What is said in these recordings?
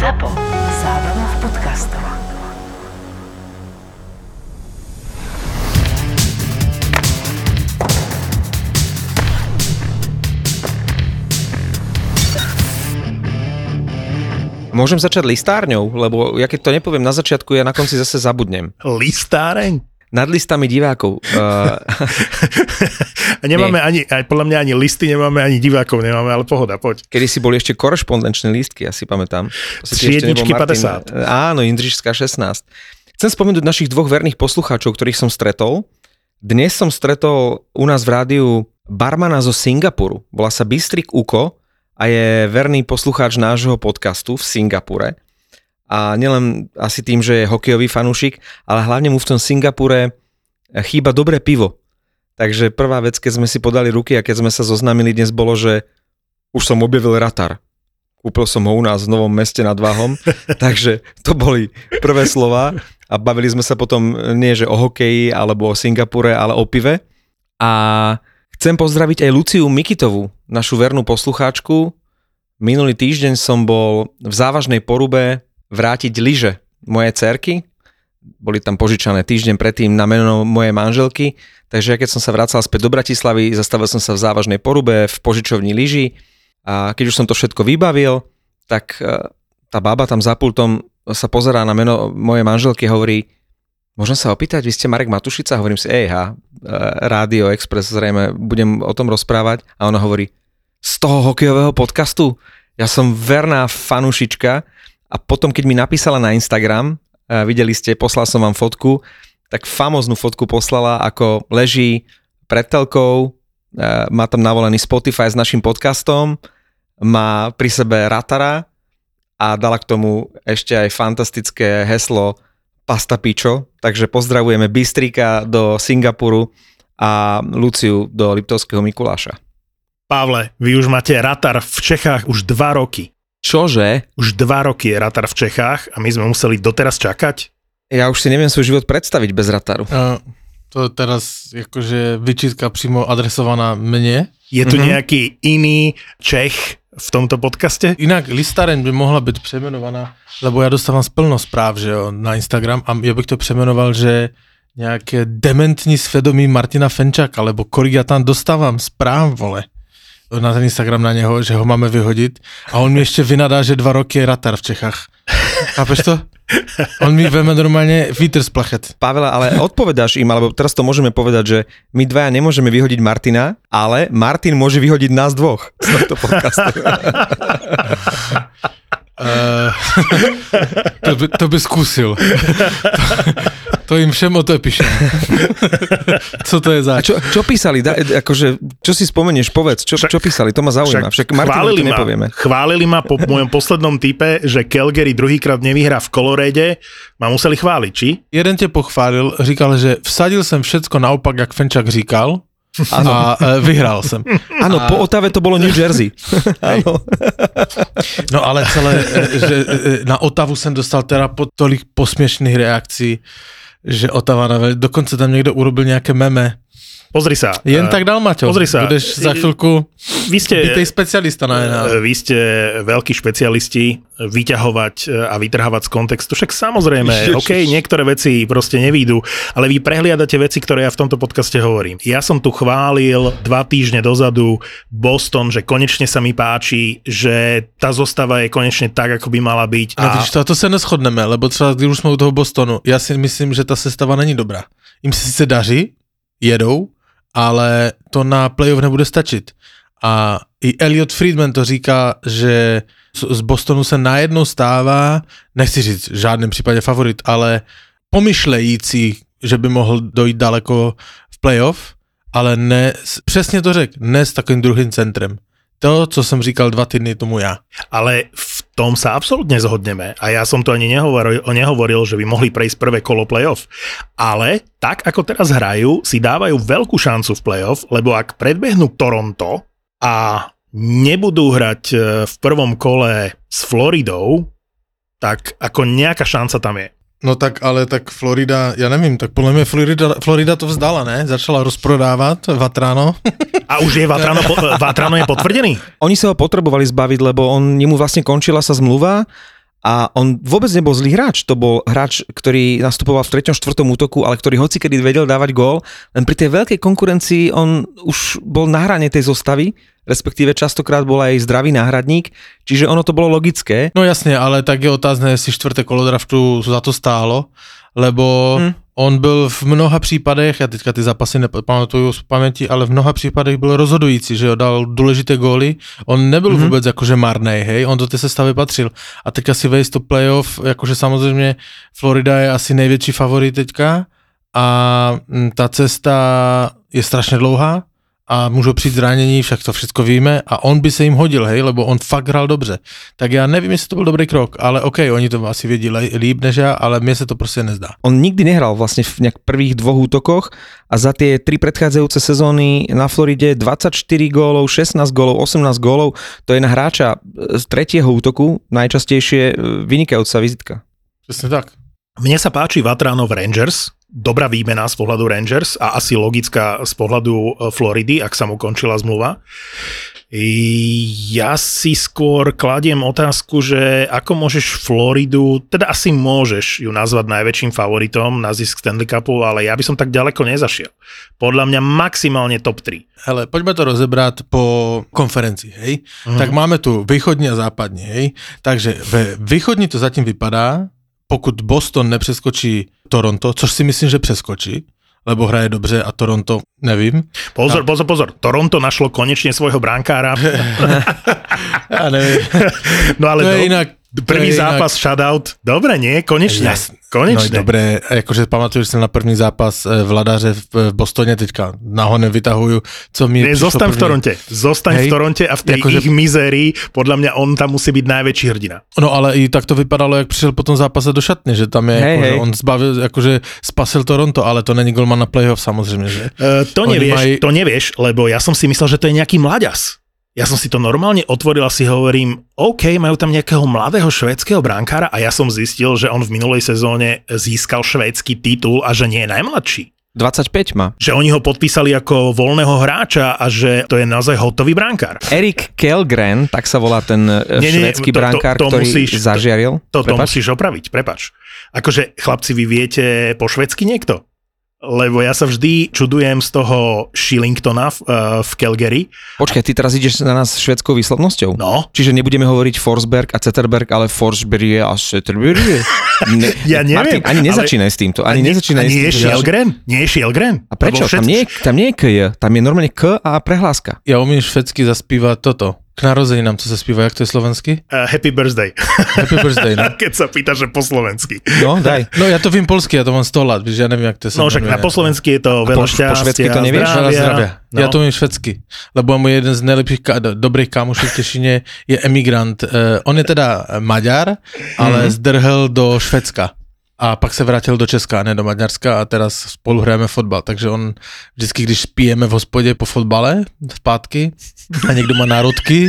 ZAPO. Zábrná v podcastov. Môžem začať listárňou, lebo ja keď to nepoviem na začiatku, ja na konci zase zabudnem. Listáreň? Nad listami divákov. Uh, nemáme ani, aj podľa mňa ani listy nemáme, ani divákov nemáme, ale pohoda, poď. kedy si boli ešte korešpondenčné lístky, ja si pamätám. Triedničky nebol Martin. 50. Áno, Indrišská 16. Chcem spomenúť našich dvoch verných poslucháčov, ktorých som stretol. Dnes som stretol u nás v rádiu barmana zo Singapuru. Volá sa Bystrik Uko a je verný poslucháč nášho podcastu v Singapure. A nielen asi tým, že je hokejový fanúšik, ale hlavne mu v tom Singapure chýba dobré pivo. Takže prvá vec, keď sme si podali ruky a keď sme sa zoznámili dnes bolo, že už som objavil ratar. Kúpil som ho u nás v Novom meste nad Váhom, takže to boli prvé slova a bavili sme sa potom nie že o hokeji alebo o Singapure, ale o pive. A chcem pozdraviť aj Luciu Mikitovú, našu vernú poslucháčku. Minulý týždeň som bol v závažnej porube vrátiť lyže mojej cerky. Boli tam požičané týždeň predtým na meno mojej manželky, takže keď som sa vracal späť do Bratislavy, zastavil som sa v závažnej porube v požičovni lyží a keď už som to všetko vybavil, tak e, tá baba tam za pultom sa pozerá na meno mojej manželky a hovorí, môžem sa opýtať, vy ste Marek Matušica? Hovorím si, ejha, Rádio Express, zrejme budem o tom rozprávať. A ona hovorí, z toho hokejového podcastu? Ja som verná fanúšička a potom, keď mi napísala na Instagram, a videli ste, poslal som vám fotku, tak famoznú fotku poslala, ako leží pred telkou, e, má tam navolený Spotify s našim podcastom, má pri sebe Ratara a dala k tomu ešte aj fantastické heslo Pasta Pičo, takže pozdravujeme Bystrika do Singapuru a Luciu do Liptovského Mikuláša. Pavle, vy už máte ratar v Čechách už dva roky. Čože? Už dva roky je ratar v Čechách a my sme museli doteraz čakať. Ja už si neviem svoj život predstaviť bez Rataru. A to je teraz akože vyčítka přímo adresovaná mne. Je tu mm-hmm. nejaký iný Čech v tomto podcaste? Inak listáreň by mohla byť premenovaná, lebo ja dostávam splno správ, že jo, na Instagram a ja bych to přemenoval, že nejaké dementní svedomí Martina Fenčaka, lebo kolik ja tam dostávam správ, vole na ten Instagram na neho, že ho máme vyhodit a on mi ještě vynadá, že dva roky je ratar v Čechách. Chápeš to? On mi veme normálne vítr z plachet. Pavela, ale odpovedáš im, alebo teraz to môžeme povedať, že my dvaja nemôžeme vyhodiť Martina, ale Martin môže vyhodiť nás dvoch z tohto podcastu. Uh, to, by, to by skúsil. To, to im všem odepíšem. Co to je za... A čo, čo písali? Da, akože, čo si spomenieš, povedz, čo, čo písali, to ma zaujíma. Však, Martinovi chválili to ma, nepovieme. chválili ma po mojom poslednom type, že Calgary druhýkrát nevyhrá v Kolorede. Ma museli chváliť, či? Jeden tě pochválil, říkal, že vsadil jsem všecko naopak, jak Fenčak říkal, Áno. a e, vyhral jsem. Áno, po Otave to bolo New Jersey. Áno. No ale celé, e, že e, na Otavu jsem dostal teda po tolik posměšných reakcí, že Otava, dokonce tam někdo urobil nějaké meme. Pozri sa. Jen eh, tak dal, Maťo. pozri sa. Budeš za chvíľku Vy ste, bytej specialista na eh, vy ste veľkí špecialisti vyťahovať eh, a vytrhávať z kontextu. Však samozrejme, Ježiš. OK, niektoré veci proste nevídu, ale vy prehliadate veci, ktoré ja v tomto podcaste hovorím. Ja som tu chválil dva týždne dozadu Boston, že konečne sa mi páči, že tá zostava je konečne tak, ako by mala byť. No vidíš, to, to se neschodneme, lebo třeba když už jsme u toho Bostonu, já si myslím, že ta sestava není dobrá. Se sice daří, jedou, ale to na playoff nebude stačit. A i Elliot Friedman to říká, že z Bostonu se najednou stává, nechci říct v žádném případě favorit, ale pomyšlející, že by mohl dojít daleko v playoff, ale ne, přesně to řekl, ne s takovým druhým centrem. To, co jsem říkal dva týdny tomu já. Ale tom sa absolútne zhodneme. A ja som to ani nehovoril, nehovoril, že by mohli prejsť prvé kolo playoff. Ale tak, ako teraz hrajú, si dávajú veľkú šancu v playoff, lebo ak predbehnú Toronto a nebudú hrať e, v prvom kole s Floridou, tak ako nejaká šanca tam je. No tak, ale tak Florida, já nevím, tak podle mě Florida, Florida to vzdala, ne? Začala rozprodávat Vatrano. A už je Vatrano, po, Vatrano je potvrdený? Oni sa ho potrebovali zbaviť, lebo on, nemu vlastne končila sa zmluva a on vôbec nebol zlý hráč. To bol hráč, ktorý nastupoval v 3. 4. útoku, ale ktorý hoci kedy vedel dávať gól. Len pri tej veľkej konkurencii on už bol na hrane tej zostavy, respektíve častokrát bol aj zdravý náhradník, čiže ono to bolo logické. No jasne, ale tak je otázne, jestli čtvrté kolo draftu za to stálo, lebo Hm. On byl v mnoha případech, já teďka ty zápasy nepamatuju z paměti, ale v mnoha případech byl rozhodující, že jo, dal důležité góly. On nebyl Mhm. mm-hmm. vůbec jakože marnej, hej, on do té sestavy patřil. A teďka si vejít to playoff, jakože samozřejmě Florida je asi největší favorit teďka a mm, ta cesta je strašně dlouhá a můžou přijít zranění, však to všechno víme a on by se jim hodil, hej, lebo on fakt hrál dobře. Tak já nevím, jestli to byl dobrý krok, ale OK, oni to asi vědí líp než já, ale mně se to prostě nezdá. On nikdy nehral vlastne v nejak prvých dvoch útokoch a za tie tri predchádzajúce sezóny na Floride 24 gólov, 16 gólov, 18 gólov, to je na hráča z tretieho útoku najčastejšie e, vynikajúca vizitka. Přesně tak. Mne sa páči Vatránov Rangers, dobrá výmena z pohľadu Rangers a asi logická z pohľadu e, Floridy, ak sa mu končila zmluva. Ja si skôr kladiem otázku, že ako môžeš Floridu, teda asi môžeš ju nazvať najväčším favoritom na zisk Stanley Cupu, ale ja by som tak ďaleko nezašiel. Podľa mňa maximálne top 3. Hele, pojďme to rozebrat po konferenci, hej. Mm. Tak máme tu východní a západní, hej. Takže ve východní to zatím vypadá, pokud Boston nepřeskočí Toronto, což si myslím, že přeskočí, lebo hraje dobře a Toronto nevím. Pozor, pozor, pozor. Toronto našlo konečne svojho brankára. Já nevím. No ale To je do, inak, prvý je zápas shutout. Dobre, nie? Konečne. Jasne. Konečne. No dobré, jakože pamatuješ si na první zápas eh, Vladaře v, v Bostoně teďka, nahonem vytahuju, co mi přišlo zostaň v první. Toronte. Zostaň Hej. v Toronte a v tej Akože- ich mizérii, podľa mňa on tam musí byť najväčší hrdina. No ale i tak to vypadalo, jak přišel po tom zápase do šatny, že tam je, Hej, jako, že hej. on zbavil, jakože spasil Toronto, ale to není golman na playoff samozřejmě, že? Uh, to, Oni nevieš, maj- to nevieš, lebo ja som si myslel, že to je nejaký mlaďas. Ja som si to normálne otvoril a si hovorím, OK, majú tam nejakého mladého švédskeho brankára a ja som zistil, že on v minulej sezóne získal švédsky titul a že nie je najmladší. 25 má. Že oni ho podpísali ako voľného hráča a že to je naozaj hotový brankár. Erik Kellgren, tak sa volá ten e, Nie, nie, švédsky to- to- brankár, to ktorý musíš- to- zažiaril. To, to Prepač? musíš opraviť, prepač. Akože, chlapci, vy viete po švedsky niekto? Lebo ja sa vždy čudujem z toho Shillingtona v, uh, v Calgary. Počkaj, ty teraz ideš na nás švedskou výslovnosťou? No, Čiže nebudeme hovoriť Forsberg a Zetterberg, ale Forsberg a Zetterberg? Ne, Ja neviem, Martin, ani ale- nezačínaj s týmto. Ani nezačínaj a s nie je týmto. Shellgren? Nie je Shellgren? A prečo? Tam nie, je- tam nie je K, tam je normálne K a prehláska. Já umím švédsky zaspívat toto. K narozeninám, co se zpívá, jak to je slovensky? Uh, happy birthday. Happy birthday, no. Keď sa pýta, že po slovensky. No, daj. No já to vím polsky, já to mám 100 let, protože já nevím, jak to se No však na po slovensky je to veľa po- po šťastia, švédsky to nevieš? Zdravia. zdravia. No. Já to umím švédsky, lebo můj jeden z nejlepších ka- do- dobrých kámošů v Těšině je emigrant. Uh, on je teda Maďar, ale Mhm. mm-hmm. zdrhl do Švédska. A pak se vrátil do Česka, ne do Maďarska a teraz spolu hrajeme fotbal. Takže on vždycky, když pijeme v hospodě po fotbale zpátky a někdo má národky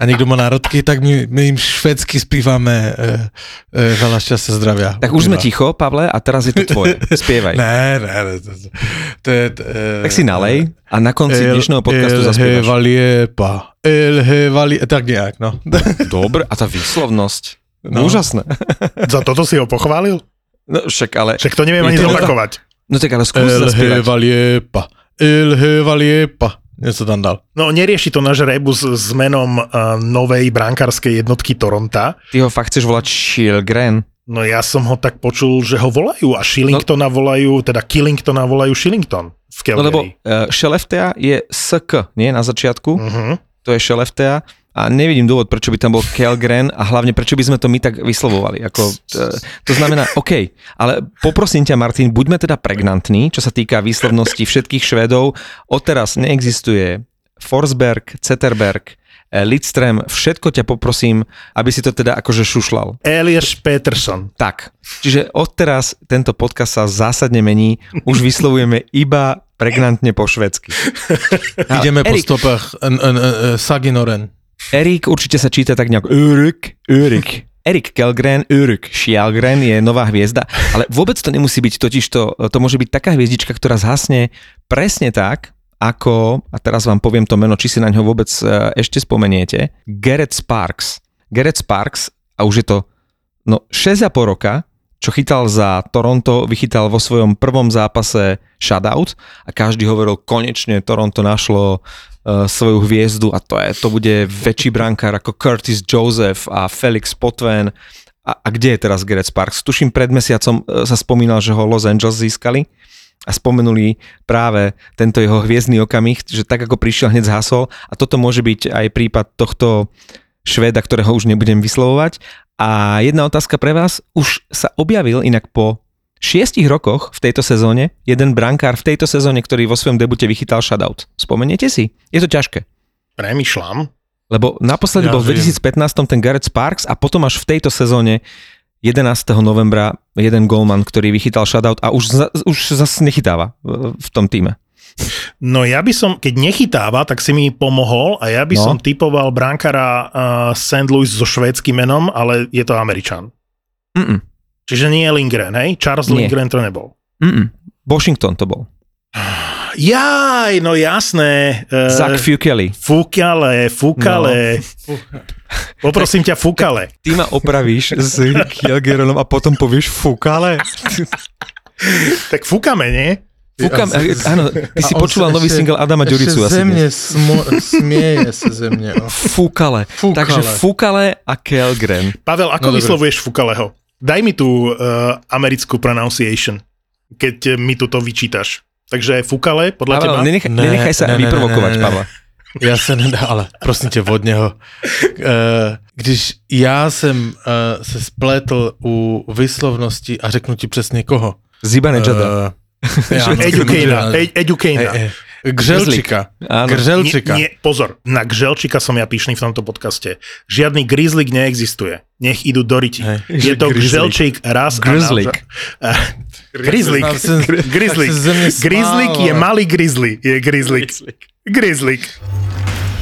a někdo má národky, tak my, my jim švédsky zpíváme uh, uh, veľa šťastia zdravia. Tak už sme ticho, Pavle, a teraz je to tvoje. Spievaj. Ne, ne, ne. To, to je... To, uh, Tak si nalej a na konci dnešného podcastu El zaspievaš. Hevaliepa. El Hevalie... Tak nejak, no. Dobre, a tá výslovnosť. No. Úžasné. Za toto si ho pochválil? No však ale... Však to neviem ani to- zopakovať. No tak ale skús El zaspievať. Hevaliepa. El. Něco tam dal. No nerieši to náš rebus s menom uh, novej brankárskej jednotky Toronta. Ty ho fakt chceš volať Shilgren. No ja som ho tak počul, že ho volajú a Shillingtona volajú, teda Killingtona volajú Shillington v No lebo Calgary. uh, Šeleftea je SK, nie na začiatku. Uh-huh. To je Šeleftea. A nevidím dôvod, prečo by tam bol Kelgren a hlavne prečo by sme to my tak vyslovovali. Ako, uh, to znamená, OK, ale poprosím ťa, Martin, buďme teda pregnantní, čo sa týka výslovnosti všetkých Švedov. Odteraz neexistuje Forsberg, Zetterberg, eh, Lidström, všetko ťa poprosím, aby si to teda akože šušlal. Elias Peterson. Tak, čiže odteraz tento podcast sa zásadne mení, už vyslovujeme iba pregnantne po švedsky. Ideme po stopách Saginoren. Erik určite sa číta tak nejak Örik, Örik. Erik Kelgren, Örik Schialgren je nová hviezda, ale vôbec to nemusí byť totiž to, to môže byť taká hviezdička, ktorá zhasne presne tak, ako, a teraz vám poviem to meno, či si na ňo vôbec e, ešte spomeniete, Garrett Sparks. Garrett Sparks, a už je to No 6,5 roka, čo chytal za Toronto, vychytal vo svojom prvom zápase shutout a každý hovoril, konečne Toronto našlo svoju hviezdu a to, je, to bude väčší brankár ako Curtis Joseph a Felix Potven. A, a kde je teraz Garrett Sparks? Tuším, pred mesiacom uh, sa spomínal, že ho Los Angeles získali a spomenuli práve tento jeho hviezdny okamih, že tak ako prišiel, hneď zhasol a toto môže byť aj prípad tohto Švéda, ktorého už nebudem vyslovovať. A jedna otázka pre vás. Už sa objavil inak po šiestich rokoch v tejto sezóne jeden brankár v tejto sezóne, ktorý vo svojom debute vychytal shutout. Spomeniete si? Je to ťažké. Premýšľam. Lebo naposledy Ja bol v viem. 2015 ten Garrett Sparks a potom až v tejto sezóne 11. novembra jeden golman, ktorý vychytal shutout a už, za, už zase nechytáva v tom týme. No ja by som, keď nechytáva, tak si mi pomohol a ja by No. som typoval bránkara uh, St. Louis so švédským menom, ale je to Američan. Mm-mm. Čiže nie je Lindgren, hej? Charles Nie. Lindgren to nebol. Mm-mm. Washington to bol. Jaj, no jasné. Uh, Zach Fukeli. Fúkale, fúkale. No. Poprosím ťa, fúkale. Ty ma opravíš s Kjelgeronom a potom povieš Fukale. Tak fúkame, nie? Fukam, Ja- áno, ty si A počúval nový ešte- single Adama Ďuricu Ešte asi zemne smo, smieje sa zemne. O. Fúkale. Fúkale. Takže Fukale a Kjelgren. Pavel, ako No, dobre. vyslovuješ fúkaleho? Daj mi tú uh, americkú pronunciation, keď uh, mi tu to vyčítaš. Takže fúkale, podľa teba? Pavel, nenechaj, Ne, nenechaj sa ne, vyprovokovať, ne, ne, ne. Pavla. Já se nedá, ale prosím tě, od něho. Eh, Když já jsem eh, se spletl u vyslovnosti a řeknu ti přesně koho. Zibane Eh, já nevím, Edukejna, edukejna. Gřelčika. Áno. Gřelčika. Nie, nie, pozor, na Gželčika som ja píšný v tomto podcaste. Žiadny Grizzly neexistuje. Nech idú do riti. Hej. Je to Grizzly. Gželčík raz Grizzly. a mě smál, Grizzly je malý Grizzly. Je Grizzly. Grizzly.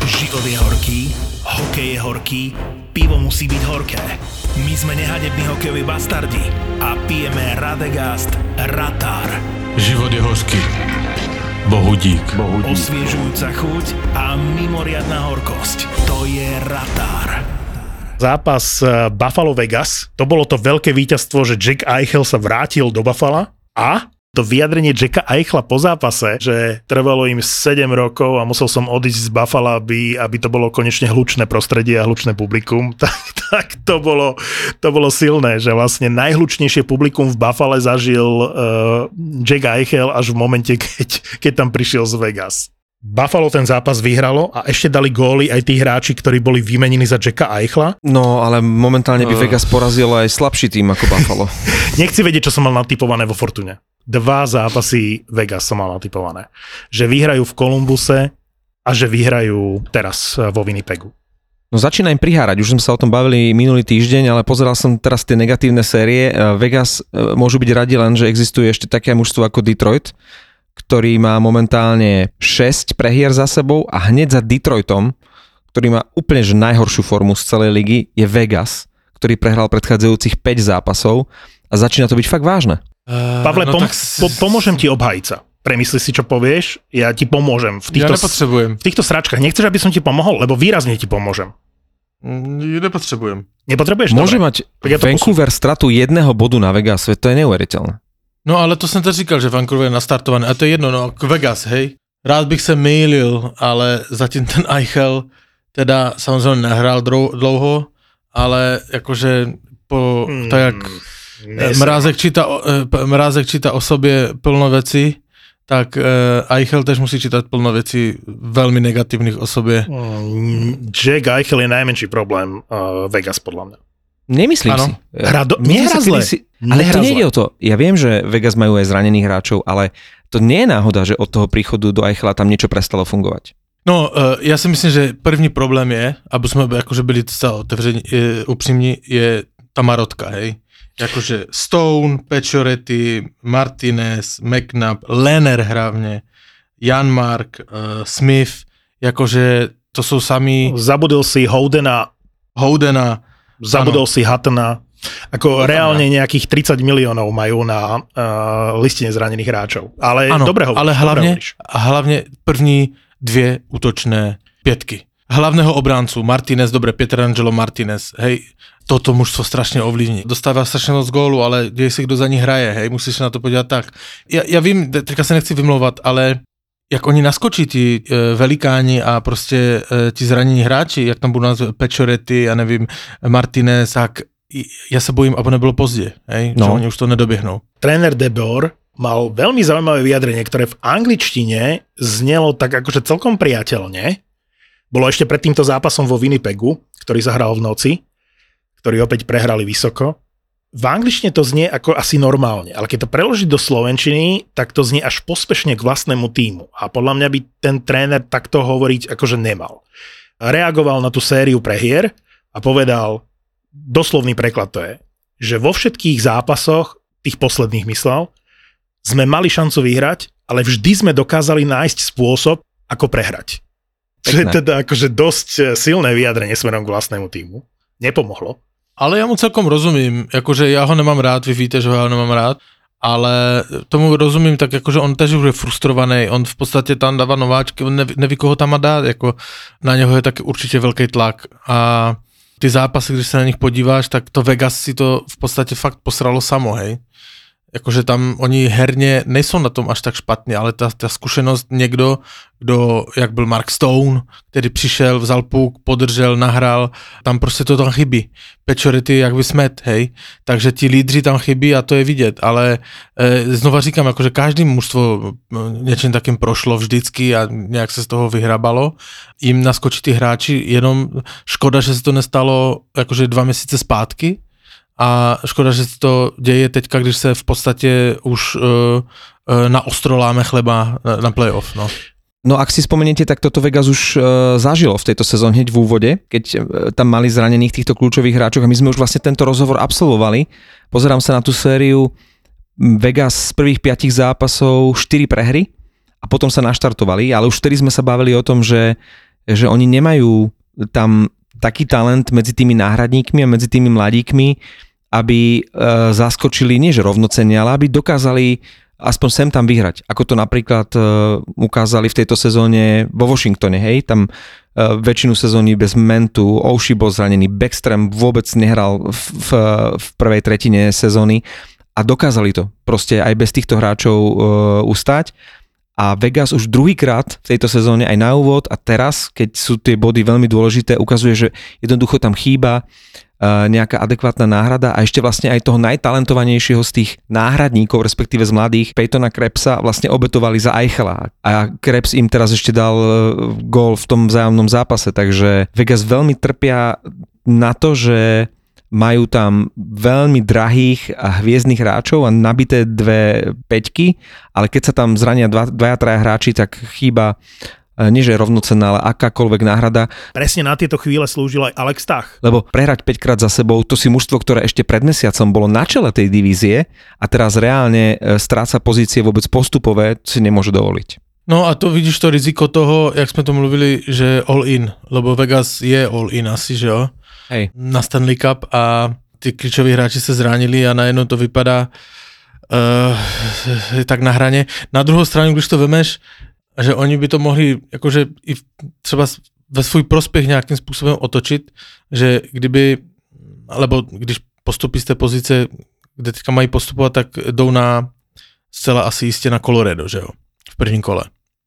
Život je horký, hokej je horký, pivo musí byť horké. My sme nehadební hokejoví bastardi a pijeme Radegast Ratar. Život je hořký. Bohu dík. Osviežujúca chuť a mimoriadná horkosť. To je Ratar. Zápas eh, Buffalo Vegas. To bolo to veľké víťazstvo, že Jack Eichel sa vrátil do Buffalo a to vyjadrenie Jacka Eichla po zápase, že trvalo im 7 rokov a musel som odísť z Buffalo, aby, aby to bolo konečne hlučné prostredie a hlučné publikum, tak, tak to, bolo, to bolo silné, že vlastne najhlučnejšie publikum v Buffalo zažil uh, Jack Eichel až v momente, keď, keď tam prišiel z Vegas. Buffalo ten zápas vyhralo a ešte dali góly aj tí hráči, ktorí boli vymenení za Jacka Eichla. No, ale momentálne by Uh. Vegas porazil aj slabší tým ako Buffalo. Nechci vedieť, čo som mal natypované vo Fortune. Dva zápasy Vegas som mal natypované. Že vyhrajú v Kolumbuse a že vyhrajú teraz eh, vo Winnipegu. No začína im prihárať, už sme sa o tom bavili minulý týždeň, ale pozeral som teraz tie negatívne série. Eh, Vegas eh, môžu byť radi len, že existuje ešte také mužstvo ako Detroit, ktorý má momentálne 6 prehier za sebou a hneď za Detroitom, ktorý má úplne že najhoršiu formu z celej ligy, je Vegas, ktorý prehral predchádzajúcich 5 zápasov a začína to byť fakt vážne. Eh, Pavle, no pom- tak po- pomôžem ti obhajiť sa. Premysli si, čo povieš, ja ti pomôžem. V Ja týchto, nepotřebujem. v týchto sračkách nechceš, aby som ti pomohol, lebo výrazne ti pomôžem. Mm, Nepotřebujem. Nepotrebuješ? Môže Dobre. mať Tak ja to Vancouver stratu jedného bodu na Vegas, to je neuveriteľné. No ale to jsem to říkal, že Vancouver je nastartovaný. A to je jedno, no, Vegas, hej. Rád bych se mýlil, ale zatím ten Eichel teda samozřejmě nehrál dlouho, ale jakože po, Hmm, tak jak. Mrázek číta, p- Mrázek číta o sobě plno věcí, tak eh, Eichel tež musí čítať plno věcí velmi negatívnych o sobě. Mm, Jack Eichel je najmenší problém Vegas, podľa mňa. Nemyslím Áno. si. Hra do- nehrá zle. kedysi- Ale to Nehrá nejde o to. Ja viem, že Vegas majú aj zranených hráčov, ale to nie je náhoda, že od toho príchodu do Eichela tam niečo prestalo fungovať. No, já si myslím, že první problém je, aby jsme jakože byli zcela otevření, je, upřímní, je ta marotka, hej. Jakože Stone, Pečorety, Martinez, McNabb, Lenner hlavně, Jan Mark, uh, Smith, jakože to jsou samý Zabudol si Houdena, Houdena, zabudol si Hattona. Ako reálne nejakých 30 miliónov majú na uh, listine zranených hráčov. Ale ano, dobre hovoríš. ale hlavně, hovoríš. a hlavně první dvě útočné pětky. Hlavného obráncu, Martinez, dobre, Pietrangelo Martinez, hej, toto mužstvo strašne ovlivní. Dostáva strašne moc gólu, ale kde si kdo za ní hraje, hej, musíš sa na to podívať tak. Ja, ja vím, teďka sa nechci vymlouvat, ale jak oni naskočí ti e, velikáni a prostě e, ti zranění hráči, jak tam budou nazvat Pečorety, já nevím, Martinez, tak ja sa bojím, aby nebylo pozdě, hej, no. že oni už to nedoběhnou. Tréner De Boer mal veľmi zaujímavé vyjadrenie, ktoré v angličtine znelo tak akože celkom priateľne. Bolo ešte pred týmto zápasom vo Winnipegu, ktorý sa hral v noci, ktorý opäť prehrali vysoko. V angličtine to znie ako asi normálne, ale keď to preložiť do slovenčiny, tak to znie až pospešne k vlastnému týmu. A podľa mňa by ten tréner takto hovoriť akože nemal. Reagoval na tú sériu prehier a povedal, doslovný preklad to je, že vo všetkých zápasoch, tých posledných myslel, sme mali šancu vyhrať, ale vždy sme dokázali nájsť spôsob, ako prehrať. To je teda akože dosť eh, silné vyjadrenie smerom k vlastnému týmu. Nepomohlo. Ale já mu celkom rozumím, jakože já ho nemám rád, vy víte, že ho já nemám rád, ale tomu rozumím tak, jakože on tež už je frustrovaný, on v podstatě tam dává nováčky, on neví, neví koho tam má dát, jako na něho je taky určitě velký tlak a ty zápasy, když se na nich podíváš, tak to Vegas si to v podstatě fakt posralo samo, hej. Jakože tam oni herně nejsou na tom až tak špatně, ale ta, ta zkušenost někdo, kdo, jak byl Mark Stone, který přišel, vzal puk, podržel, nahrál, tam prostě to tam chybí. Pečority jak by smet, hej. Takže ti lídři tam chybí a to je vidět, ale e, znova říkám, jakože každý mužstvo e, něčím takým prošlo vždycky a nějak se z toho vyhrabalo. Jim naskočí ty hráči, jenom škoda, že se to nestalo jakože dva měsíce zpátky, a škoda, že se to děje teďka, když se v podstatě už uh, uh, na ostro chleba na, na playoff. No. No ak si spomeniete, tak toto Vegas už e, zažilo v tejto sezóne hneď v úvode, keď e, tam mali zranených týchto kľúčových hráčov a my sme už vlastne tento rozhovor absolvovali. Pozerám sa na tú sériu Vegas z prvých piatich zápasov 4 prehry a potom sa naštartovali, ale už vtedy sme sa bavili o tom, že, že oni nemajú tam taký talent medzi tými náhradníkmi a medzi tými mladíkmi, aby e, zaskočili, nie že rovnocenne, ale aby dokázali aspoň sem tam vyhrať. Ako to napríklad e, ukázali v tejto sezóne vo Washingtone, hej, tam e, väčšinu sezóny bez mentu, Oushi bol zranený, Backstrom vôbec nehral v, v, v prvej tretine sezóny a dokázali to proste aj bez týchto hráčov e, ustať a Vegas už druhýkrát v tejto sezóne aj na úvod a teraz, keď sú tie body veľmi dôležité, ukazuje, že jednoducho tam chýba nejaká adekvátna náhrada a ešte vlastne aj toho najtalentovanejšieho z tých náhradníkov, respektíve z mladých, Peytona Krebsa vlastne obetovali za Eichela. A Krebs im teraz ešte dal uh, gól v tom vzájomnom zápase, takže Vegas veľmi trpia na to, že majú tam veľmi drahých a hviezdnych hráčov a nabité dve peťky, ale keď sa tam zrania dva, dvaja, traja hráči, tak chýba nie že rovnocenná, ale akákoľvek náhrada, Presne na tieto chvíle slúžil aj Alex Tach. lebo prehrať 5 krát za sebou, to si mužstvo, ktoré ešte pred mesiacom bolo na čele tej divízie a teraz reálne e, stráca pozície vôbec postupové, si nemôže dovoliť. No a to vidíš to riziko toho, jak jsme to mluvili, že all in, lebo Vegas je all in asi, že jo? Hej. Na Stanley Cup a ty klíčoví hráči se zranili a najednou to vypadá uh, tak na hraně. Na druhou stranu, když to vemeš, že oni by to mohli jakože i třeba ve svůj prospěch nějakým způsobem otočit, že kdyby, alebo když postupí z té pozice, kde teďka mají postupovat, tak jdou na zcela asi jistě na Colorado, že jo? V prvním kole.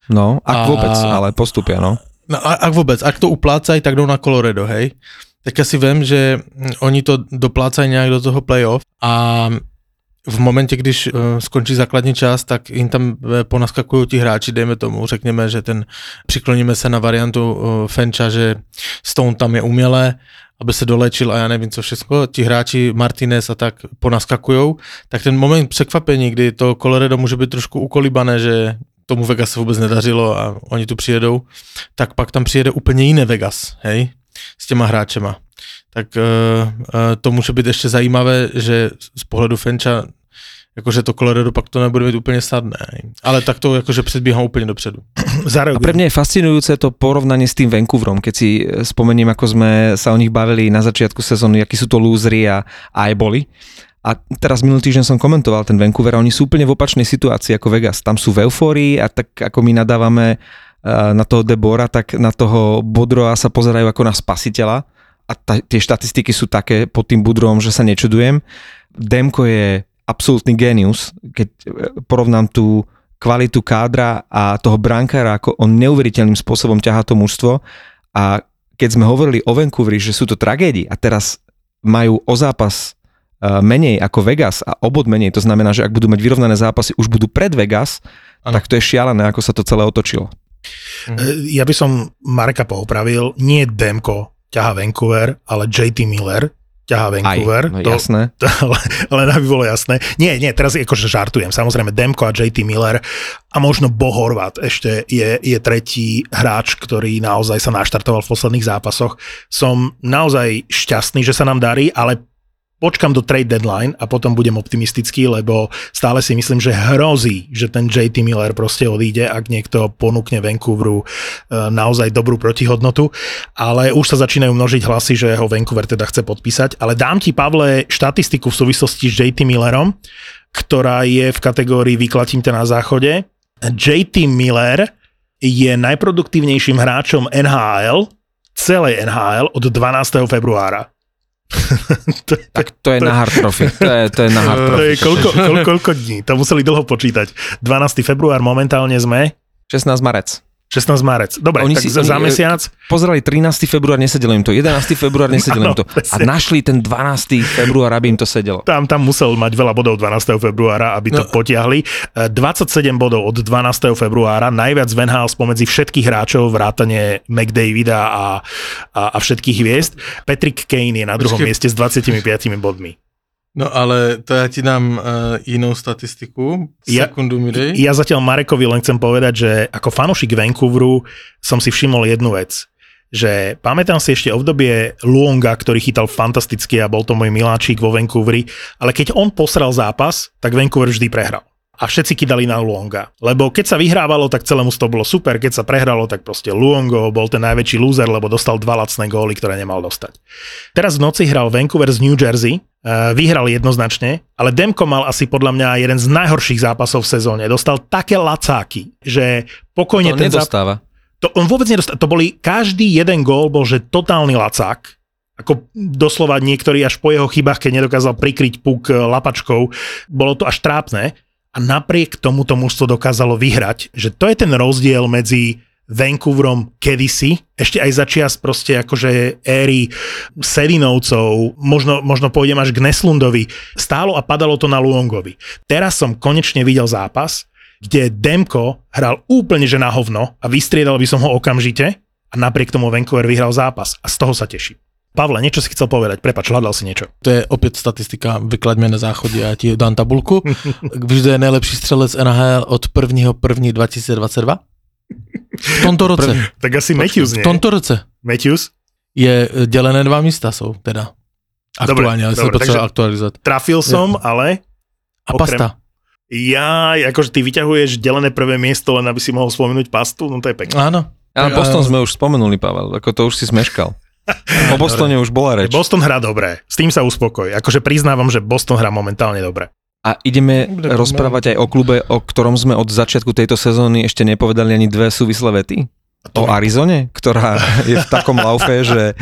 No, ak A- vôbec, ale postupia, no. No a, ak vůbec, ak to uplácají, tak jdou na Colorado, hej? Tak já si vím, že oni to doplácají nějak do toho playoff a v momentě, když uh, skončí základní část, tak jim tam eh, ponaskakují ti hráči, dejme tomu, řekněme, že ten, přikloníme se na variantu uh, Fenča, že Stone tam je uměle, aby se dolečil a já nevím co všechno, ti hráči Martinez a tak ponaskakujou, tak ten moment překvapení, kdy to Colorado může být trošku ukolibané, že tomu Vegas se vůbec nedařilo a oni tu přijedou, tak pak tam přijede úplně jiný Vegas, hej, s těma hráčema. Tak uh, uh, to může být ještě zajímavé, že z pohledu Fenča jakože to Colorado pak to nebude mít úplně snadné. Ale tak to jakože předbíhám úplně dopředu. A pre mňa je fascinujúce to porovnanie s tým Vancouverom, keď si spomeniem, ako sme sa o nich bavili na začiatku sezóny, akí sú to lúzri a, a aj boli. A teraz minulý týždeň som komentoval ten Vancouver a oni sú úplne v opačnej situácii ako Vegas. Tam sú v eufórii a tak ako my nadávame na toho Debora, tak na toho Bodroa sa pozerajú ako na spasiteľa a ta, tie štatistiky sú také pod tým Budrovom, že sa nečudujem. Demko je absolútny genius, keď e, porovnám tú kvalitu kádra a toho brankára, ako on neuveriteľným spôsobom ťahá to mužstvo a keď sme hovorili o Vancouveri, že sú to tragédie a teraz majú o zápas e, menej ako Vegas a obod menej, to znamená, že ak budú mať vyrovnané zápasy, už budú pred Vegas, ano. tak to je šialené, ako sa to celé otočilo. E, ja by som Marka poupravil, nie Demko ťaha Vancouver, ale JT Miller ťahá Vancouver. Aj, no to, jasné. To, len aby bolo jasné. Nie, nie, teraz akože žartujem. Samozrejme Demko a JT Miller a možno Bo Horvat ešte je, je tretí hráč, ktorý naozaj sa naštartoval v posledných zápasoch. Som naozaj šťastný, že sa nám darí, ale počkam do trade deadline a potom budem optimistický, lebo stále si myslím, že hrozí, že ten JT Miller proste odíde, ak niekto ponúkne Vancouveru e, naozaj dobrú protihodnotu, ale už sa začínajú množiť hlasy, že ho Vancouver teda chce podpísať, ale dám ti, Pavle, štatistiku v súvislosti s JT Millerom, ktorá je v kategórii Vyklatím ťa na záchode. JT Miller je najproduktívnejším hráčom NHL, celej NHL od 12. februára. to, tak to je to, na hard trophy. To je, to je na hard trophy. To je koľko, koľko, koľko dní? To museli dlho počítať. 12. február momentálne sme. 16 marec. 16 marec. Dobre, oni tak si, za, e, mesiac. Pozerali 13. február, nesedelo im to. 11. február, nesedelo im to. A našli ten 12. február, aby im to sedelo. Tam, tam musel mať veľa bodov 12. februára, aby to no. potiahli. 27 e, bodov od 12. februára, najviac Van Hal spomedzi všetkých hráčov, vrátane McDavida a, a, a všetkých hviezd. Patrick Kane je na druhom Počkej. mieste s 25 bodmi. No ale to ja ti dám uh, inú statistiku. Sekundu mi dej. Ja zatiaľ Marekovi len chcem povedať, že ako fanušik Vancouveru som si všimol jednu vec že pamätám si ešte obdobie Luonga, ktorý chytal fantasticky a bol to môj miláčik vo Vancouveri, ale keď on posral zápas, tak Vancouver vždy prehral a všetci kydali na Luonga. Lebo keď sa vyhrávalo, tak celému to bolo super, keď sa prehralo, tak proste Luongo bol ten najväčší loser, lebo dostal dva lacné góly, ktoré nemal dostať. Teraz v noci hral Vancouver z New Jersey, uh, vyhral jednoznačne, ale Demko mal asi podľa mňa jeden z najhorších zápasov v sezóne. Dostal také lacáky, že pokojne to ten nedostáva. Záp- to on vôbec nedostáva. To boli, každý jeden gól bol, že totálny lacák, ako doslova niektorý až po jeho chybách, keď nedokázal prikryť puk lapačkou, bolo to až trápne a napriek tomu to mužstvo dokázalo vyhrať, že to je ten rozdiel medzi Vancouverom kedysi, ešte aj začias proste akože éry Sedinovcov, možno, možno pôjdem až k Neslundovi, stálo a padalo to na Luongovi. Teraz som konečne videl zápas, kde Demko hral úplne že na hovno a vystriedal by som ho okamžite a napriek tomu Vancouver vyhral zápas a z toho sa teším. Pavle, niečo si chcel povedať, prepač, hľadal si niečo. To je opäť statistika, vyklaďme na záchode a ti dám tabulku. Kdo je najlepší střelec NHL od 1.1.2022? V tomto roce. Prv, tak asi Matthews, nie? V tomto roce. Matthews? Je delené dva místa sú, teda. Aktuálne, ale sa potrebuje aktualizovať. Trafil som, je. ale... A okrem, pasta. Ja, akože ty vyťahuješ delené prvé miesto, len aby si mohol spomenúť pastu, no to je pekné. Áno. Ale Boston sme už spomenuli, Pavel, ako to už si smeškal. O Bostone už bola reč. Boston hrá dobre, s tým sa uspokoj. Akože priznávam, že Boston hrá momentálne dobre. A ideme Dobre, rozprávať aj o klube, o ktorom sme od začiatku tejto sezóny ešte nepovedali ani dve súvislé vety? O Arizone, ktorá je v takom laufe, že,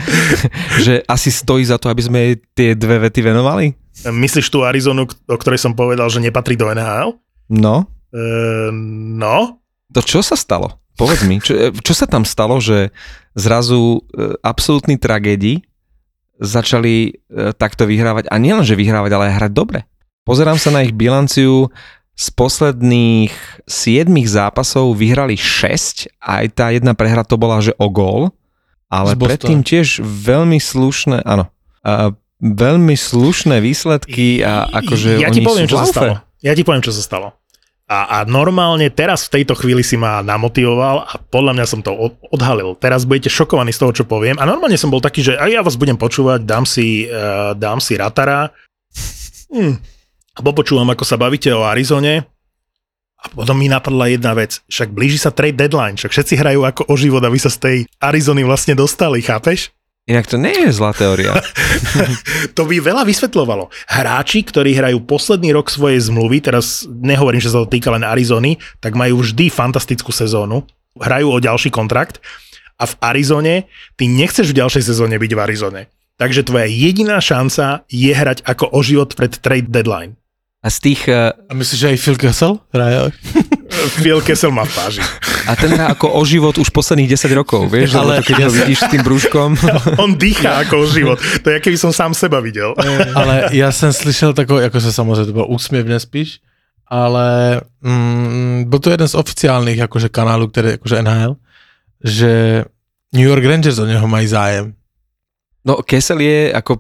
že asi stojí za to, aby sme jej tie dve vety venovali? Myslíš tú Arizonu, o ktorej som povedal, že nepatrí do NHL? No. Uh, no. To čo sa stalo? Povedz mi, čo, čo sa tam stalo, že zrazu e, absolútny tragédii začali e, takto vyhrávať a nielen, že vyhrávať, ale aj hrať dobre. Pozerám sa na ich bilanciu, z posledných 7 zápasov vyhrali 6 a aj tá jedna prehra to bola, že o gól, ale predtým tiež veľmi slušné, áno, a veľmi slušné výsledky a akože ja oni ti poviem, sú čo sa stalo. Ja ti poviem, čo sa stalo. A, a normálne teraz v tejto chvíli si ma namotivoval a podľa mňa som to odhalil. Teraz budete šokovaní z toho, čo poviem. A normálne som bol taký, že aj ja vás budem počúvať, dám si, uh, dám si ratara. Hm. A popočúvam, ako sa bavíte o Arizone. A potom mi napadla jedna vec. Však blíži sa trade deadline, však všetci hrajú ako o život, aby sa z tej Arizony vlastne dostali, chápeš? Inak to nie je zlá teória. to by veľa vysvetľovalo. Hráči, ktorí hrajú posledný rok svojej zmluvy, teraz nehovorím, že sa to týka len Arizony, tak majú vždy fantastickú sezónu. hrajú o ďalší kontrakt a v Arizone ty nechceš v ďalšej sezóne byť v Arizone. Takže tvoja jediná šanca je hrať ako o život pred trade deadline. A z tých, eh, A myslíš, že aj Phil Kessel? Phil Kessel má v páži. a ten hrá ako o život už posledných 10 rokov, vieš, ale to, keď ho vidíš s tým brúškom. On dýchá ako o život. To je, keby som sám seba videl. ale já jsem slyšel takový, jako se samozřejmě to byl úsměvně spíš, ale mm, byl to jeden z oficiálních jakože kanálů, který jakože NHL, že New York Rangers o něho mají zájem. No Kessel je ako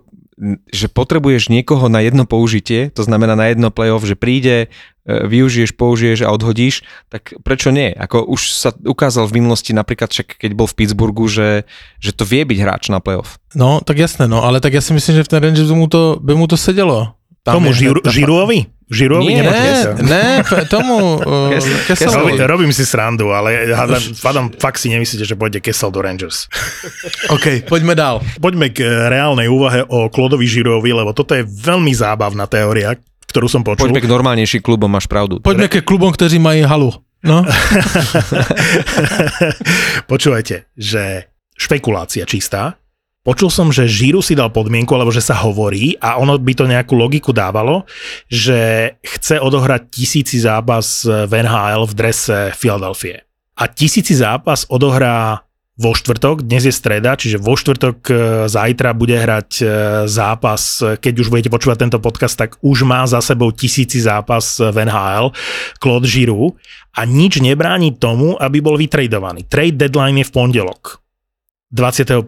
že potrebuješ niekoho na jedno použitie, to znamená na jedno playoff, že príde, využiješ, použiješ a odhodíš, tak prečo nie? Ako už sa ukázal v minulosti napríklad, však keď bol v Pittsburghu, že, že to vie byť hráč na playoff. No, tak jasné, no, ale tak já si myslím, že v ten Rangers by mu to, by mu to sedělo. Tam Tomu žiru, Žiruovi? Žiruovi Nie, Ne, ne, tomu uh, Kesselovi. Robím, robím si srandu, ale hádam, hádam, fakt si nemyslíte, že pôjde Kessel do Rangers. OK, pojďme dál. Poďme k e, reálnej úvahe o Klodovi Žirovi, lebo toto je veľmi zábavná teória, ktorú som počul. Poďme k normálnejším klubom, máš pravdu. Pojďme ke klubům, kteří mají halu. No, Počúvajte, že špekulácia čistá. Počul som, že Žiru si dal podmienku, alebo že sa hovorí, a ono by to nejakú logiku dávalo, že chce odohrať tisíci zápas v NHL v drese Philadelphia. A tisíci zápas odohrá vo štvrtok, dnes je streda, čiže vo štvrtok e, zajtra bude hrať e, zápas, keď už budete počúvať tento podcast, tak už má za sebou tisíci zápas v NHL, Claude Giroux a nič nebráni tomu, aby bol vytradovaný. Trade deadline je v pondelok, 21.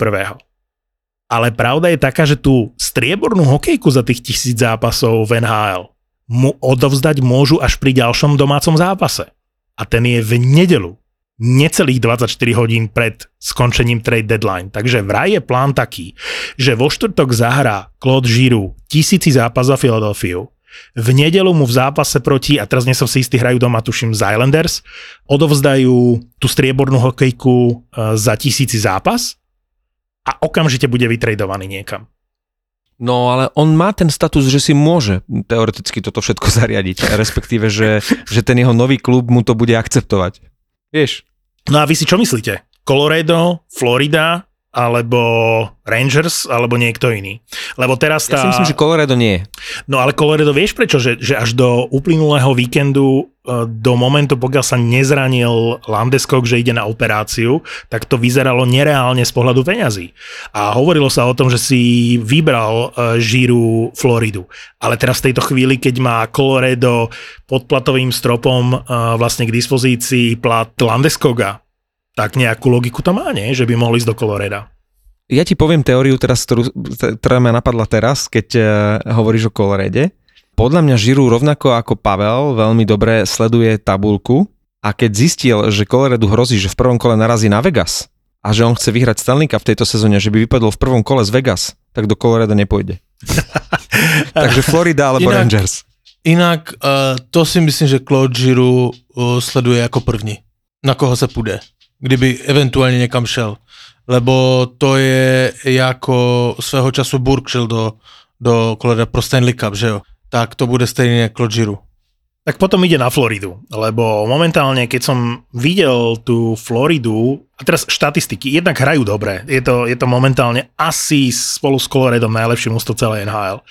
Ale pravda je taká, že tú striebornú hokejku za tých tisíc zápasov v NHL mu odovzdať môžu až pri ďalšom domácom zápase. A ten je v nedelu necelých 24 hodín pred skončením trade deadline. Takže vraj je plán taký, že vo štvrtok zahrá Claude Giroux tisíci zápas za Filadelfiu, v nedelu mu v zápase proti, a teraz nie som si istý, hrajú doma, tuším, z Islanders, odovzdajú tú striebornú hokejku e, za tisíci zápas a okamžite bude vytredovaný niekam. No ale on má ten status, že si môže teoreticky toto všetko zariadiť, respektíve, že, že ten jeho nový klub mu to bude akceptovať. Vieš, No a vy si čo myslíte? Colorado, Florida, alebo Rangers, alebo niekto iný? Lebo teraz ja tá... si myslím, že Colorado nie. No ale Colorado vieš prečo? Že, že až do uplynulého víkendu, do momentu, pokiaľ sa nezranil Landeskog, že ide na operáciu, tak to vyzeralo nereálne z pohľadu peňazí. A hovorilo sa o tom, že si vybral e, Žiru Floridu. Ale teraz v tejto chvíli, keď má Colorado pod platovým stropom e, vlastne k dispozícii plat Landeskoga, tak nejakú logiku to má, nie? Že by mohli ísť do Coloreda. Ja ti poviem teóriu, teraz, ktorú, ktorá ma napadla teraz, keď hovoríš o Colorede. Podľa mňa Žiru rovnako ako Pavel veľmi dobre sleduje tabulku a keď zistil, že Colorado hrozí, že v prvom kole narazí na Vegas a že on chce vyhrať Stanley Cup v tejto sezóne, že by vypadol v prvom kole z Vegas, tak do Colorado nepôjde. Takže Florida alebo Inak- Rangers. Jinak uh, to si myslím, že Claude Giroux uh, sleduje jako první. Na koho se půjde, kdyby eventuálně někam šel. Lebo to je jako svého času Burke šel do, do Colorado pro Stanley Cup, že jo? Tak to bude stejně Claude Giroux. Tak potom ide na Floridu, lebo momentálne, keď som videl tú Floridu, a teraz štatistiky, jednak hrajú dobre, je to, je to momentálne asi spolu s Coloredom najlepšie mústvo celé NHL.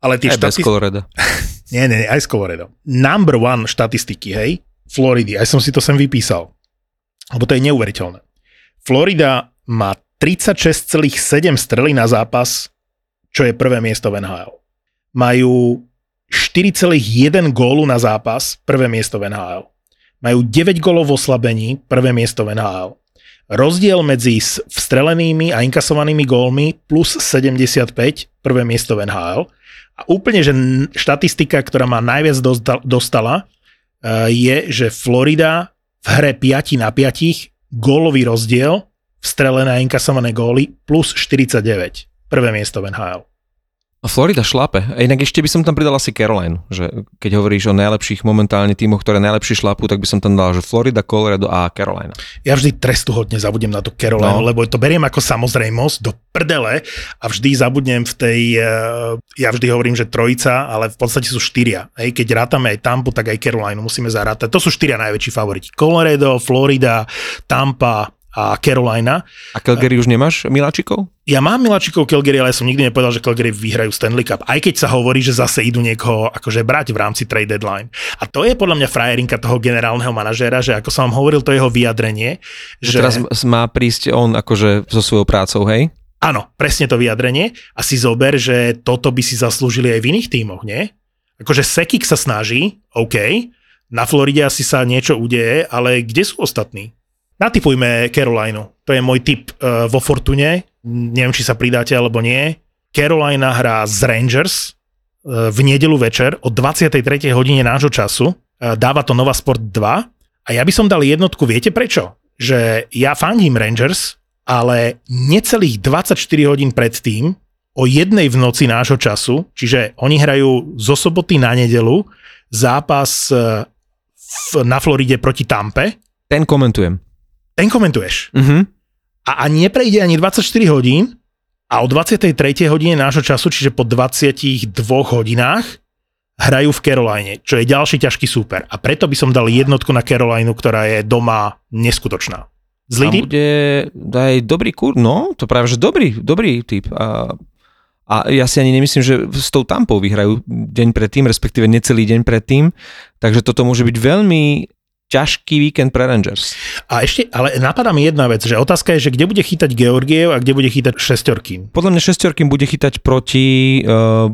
Ale tie Aj bez štatistiky... Colorado. Nie, nie, nie, aj s Colorado. Number one štatistiky, hej, Floridy, aj som si to sem vypísal, lebo to je neuveriteľné. Florida má 36,7 strely na zápas, čo je prvé miesto v NHL. Majú 4,1 gólu na zápas, prvé miesto v NHL. Majú 9 gólov v oslabení, prvé miesto v NHL. Rozdiel medzi vstrelenými a inkasovanými gólmi plus 75, prvé miesto v NHL. A úplne, že štatistika, ktorá ma najviac dostal- dostala, eh, je, že Florida v hre 5 na 5, gólový rozdiel, vstrelené a inkasované góly plus 49. Prvé miesto v NHL. Florida šlape. A inak ešte by som tam pridal asi Caroline, že keď hovoríš o najlepších momentálne tímoch, ktoré najlepšie šlapu, tak by som tam dal, že Florida, Colorado a Carolina. Ja vždy trestuhodne zabudnem na to Carolina, no. Lebo to beriem ako samozrejmosť do prdele a vždy zabudnem v tej, eh, ja vždy hovorím, že trojica, ale v podstate sú štyria. Hej, keď rátame aj Tampu, tak aj Carolina musíme zarátať. To sú štyria najväčší favoriti. Colorado, Florida, Tampa a Carolina. A Calgary už nemáš miláčikov? Ja mám miláčikov Calgary, ale ja som nikdy nepovedal, že Calgary vyhrajú Stanley Cup. Aj keď sa hovorí, že zase idú niekoho akože brať v rámci trade deadline. A to je podľa mňa frajerinka toho generálneho manažéra, že ako som vám hovoril, to jeho vyjadrenie, Že teraz má prísť on akože so svojou prácou, hej? Áno, presne to vyjadrenie. A si zober, že toto by si zaslúžili aj v iných tímoch, nie? Akože Sekik sa snaží, OK, na Floride asi sa niečo udeje, ale kde sú ostatní? Natypujme Carolinu. To je môj tip uh, vo Fortune. Neviem, či sa pridáte alebo nie. Carolina hrá z Rangers uh, v nedelu večer o 23. hodine nášho času. Uh, dáva to Nova Sport 2. A ja by som dal jednotku, viete prečo? Že ja fandím Rangers, ale necelých 24 hodín predtým, o jednej v noci nášho času, čiže oni hrajú zo soboty na nedelu zápas v, na Floride proti Tampe, Ten komentujem. Ten komentuješ. Mhm. A, a neprejde ani 24 hodín a o 23. hodine nášho času, čiže po 22 hodinách, hrajú v Caroline, čo je ďalší ťažký súper. A preto by som dal jednotku na Carolinu, ktorá je doma neskutočná. Zlý typ? bude aj dobrý kur, no, to práve, že dobrý, dobrý typ. A, a ja si ani nemyslím, že s tou tampou vyhrajú deň predtým, respektíve necelý deň predtým, takže toto môže byť veľmi ťažký víkend pre Rangers. A ešte, ale napadá mi jedna vec, že otázka je, že kde bude chytať Georgiev a kde bude chytať Šestorkín. Podľa mňa šestorkým bude chytať proti, uh,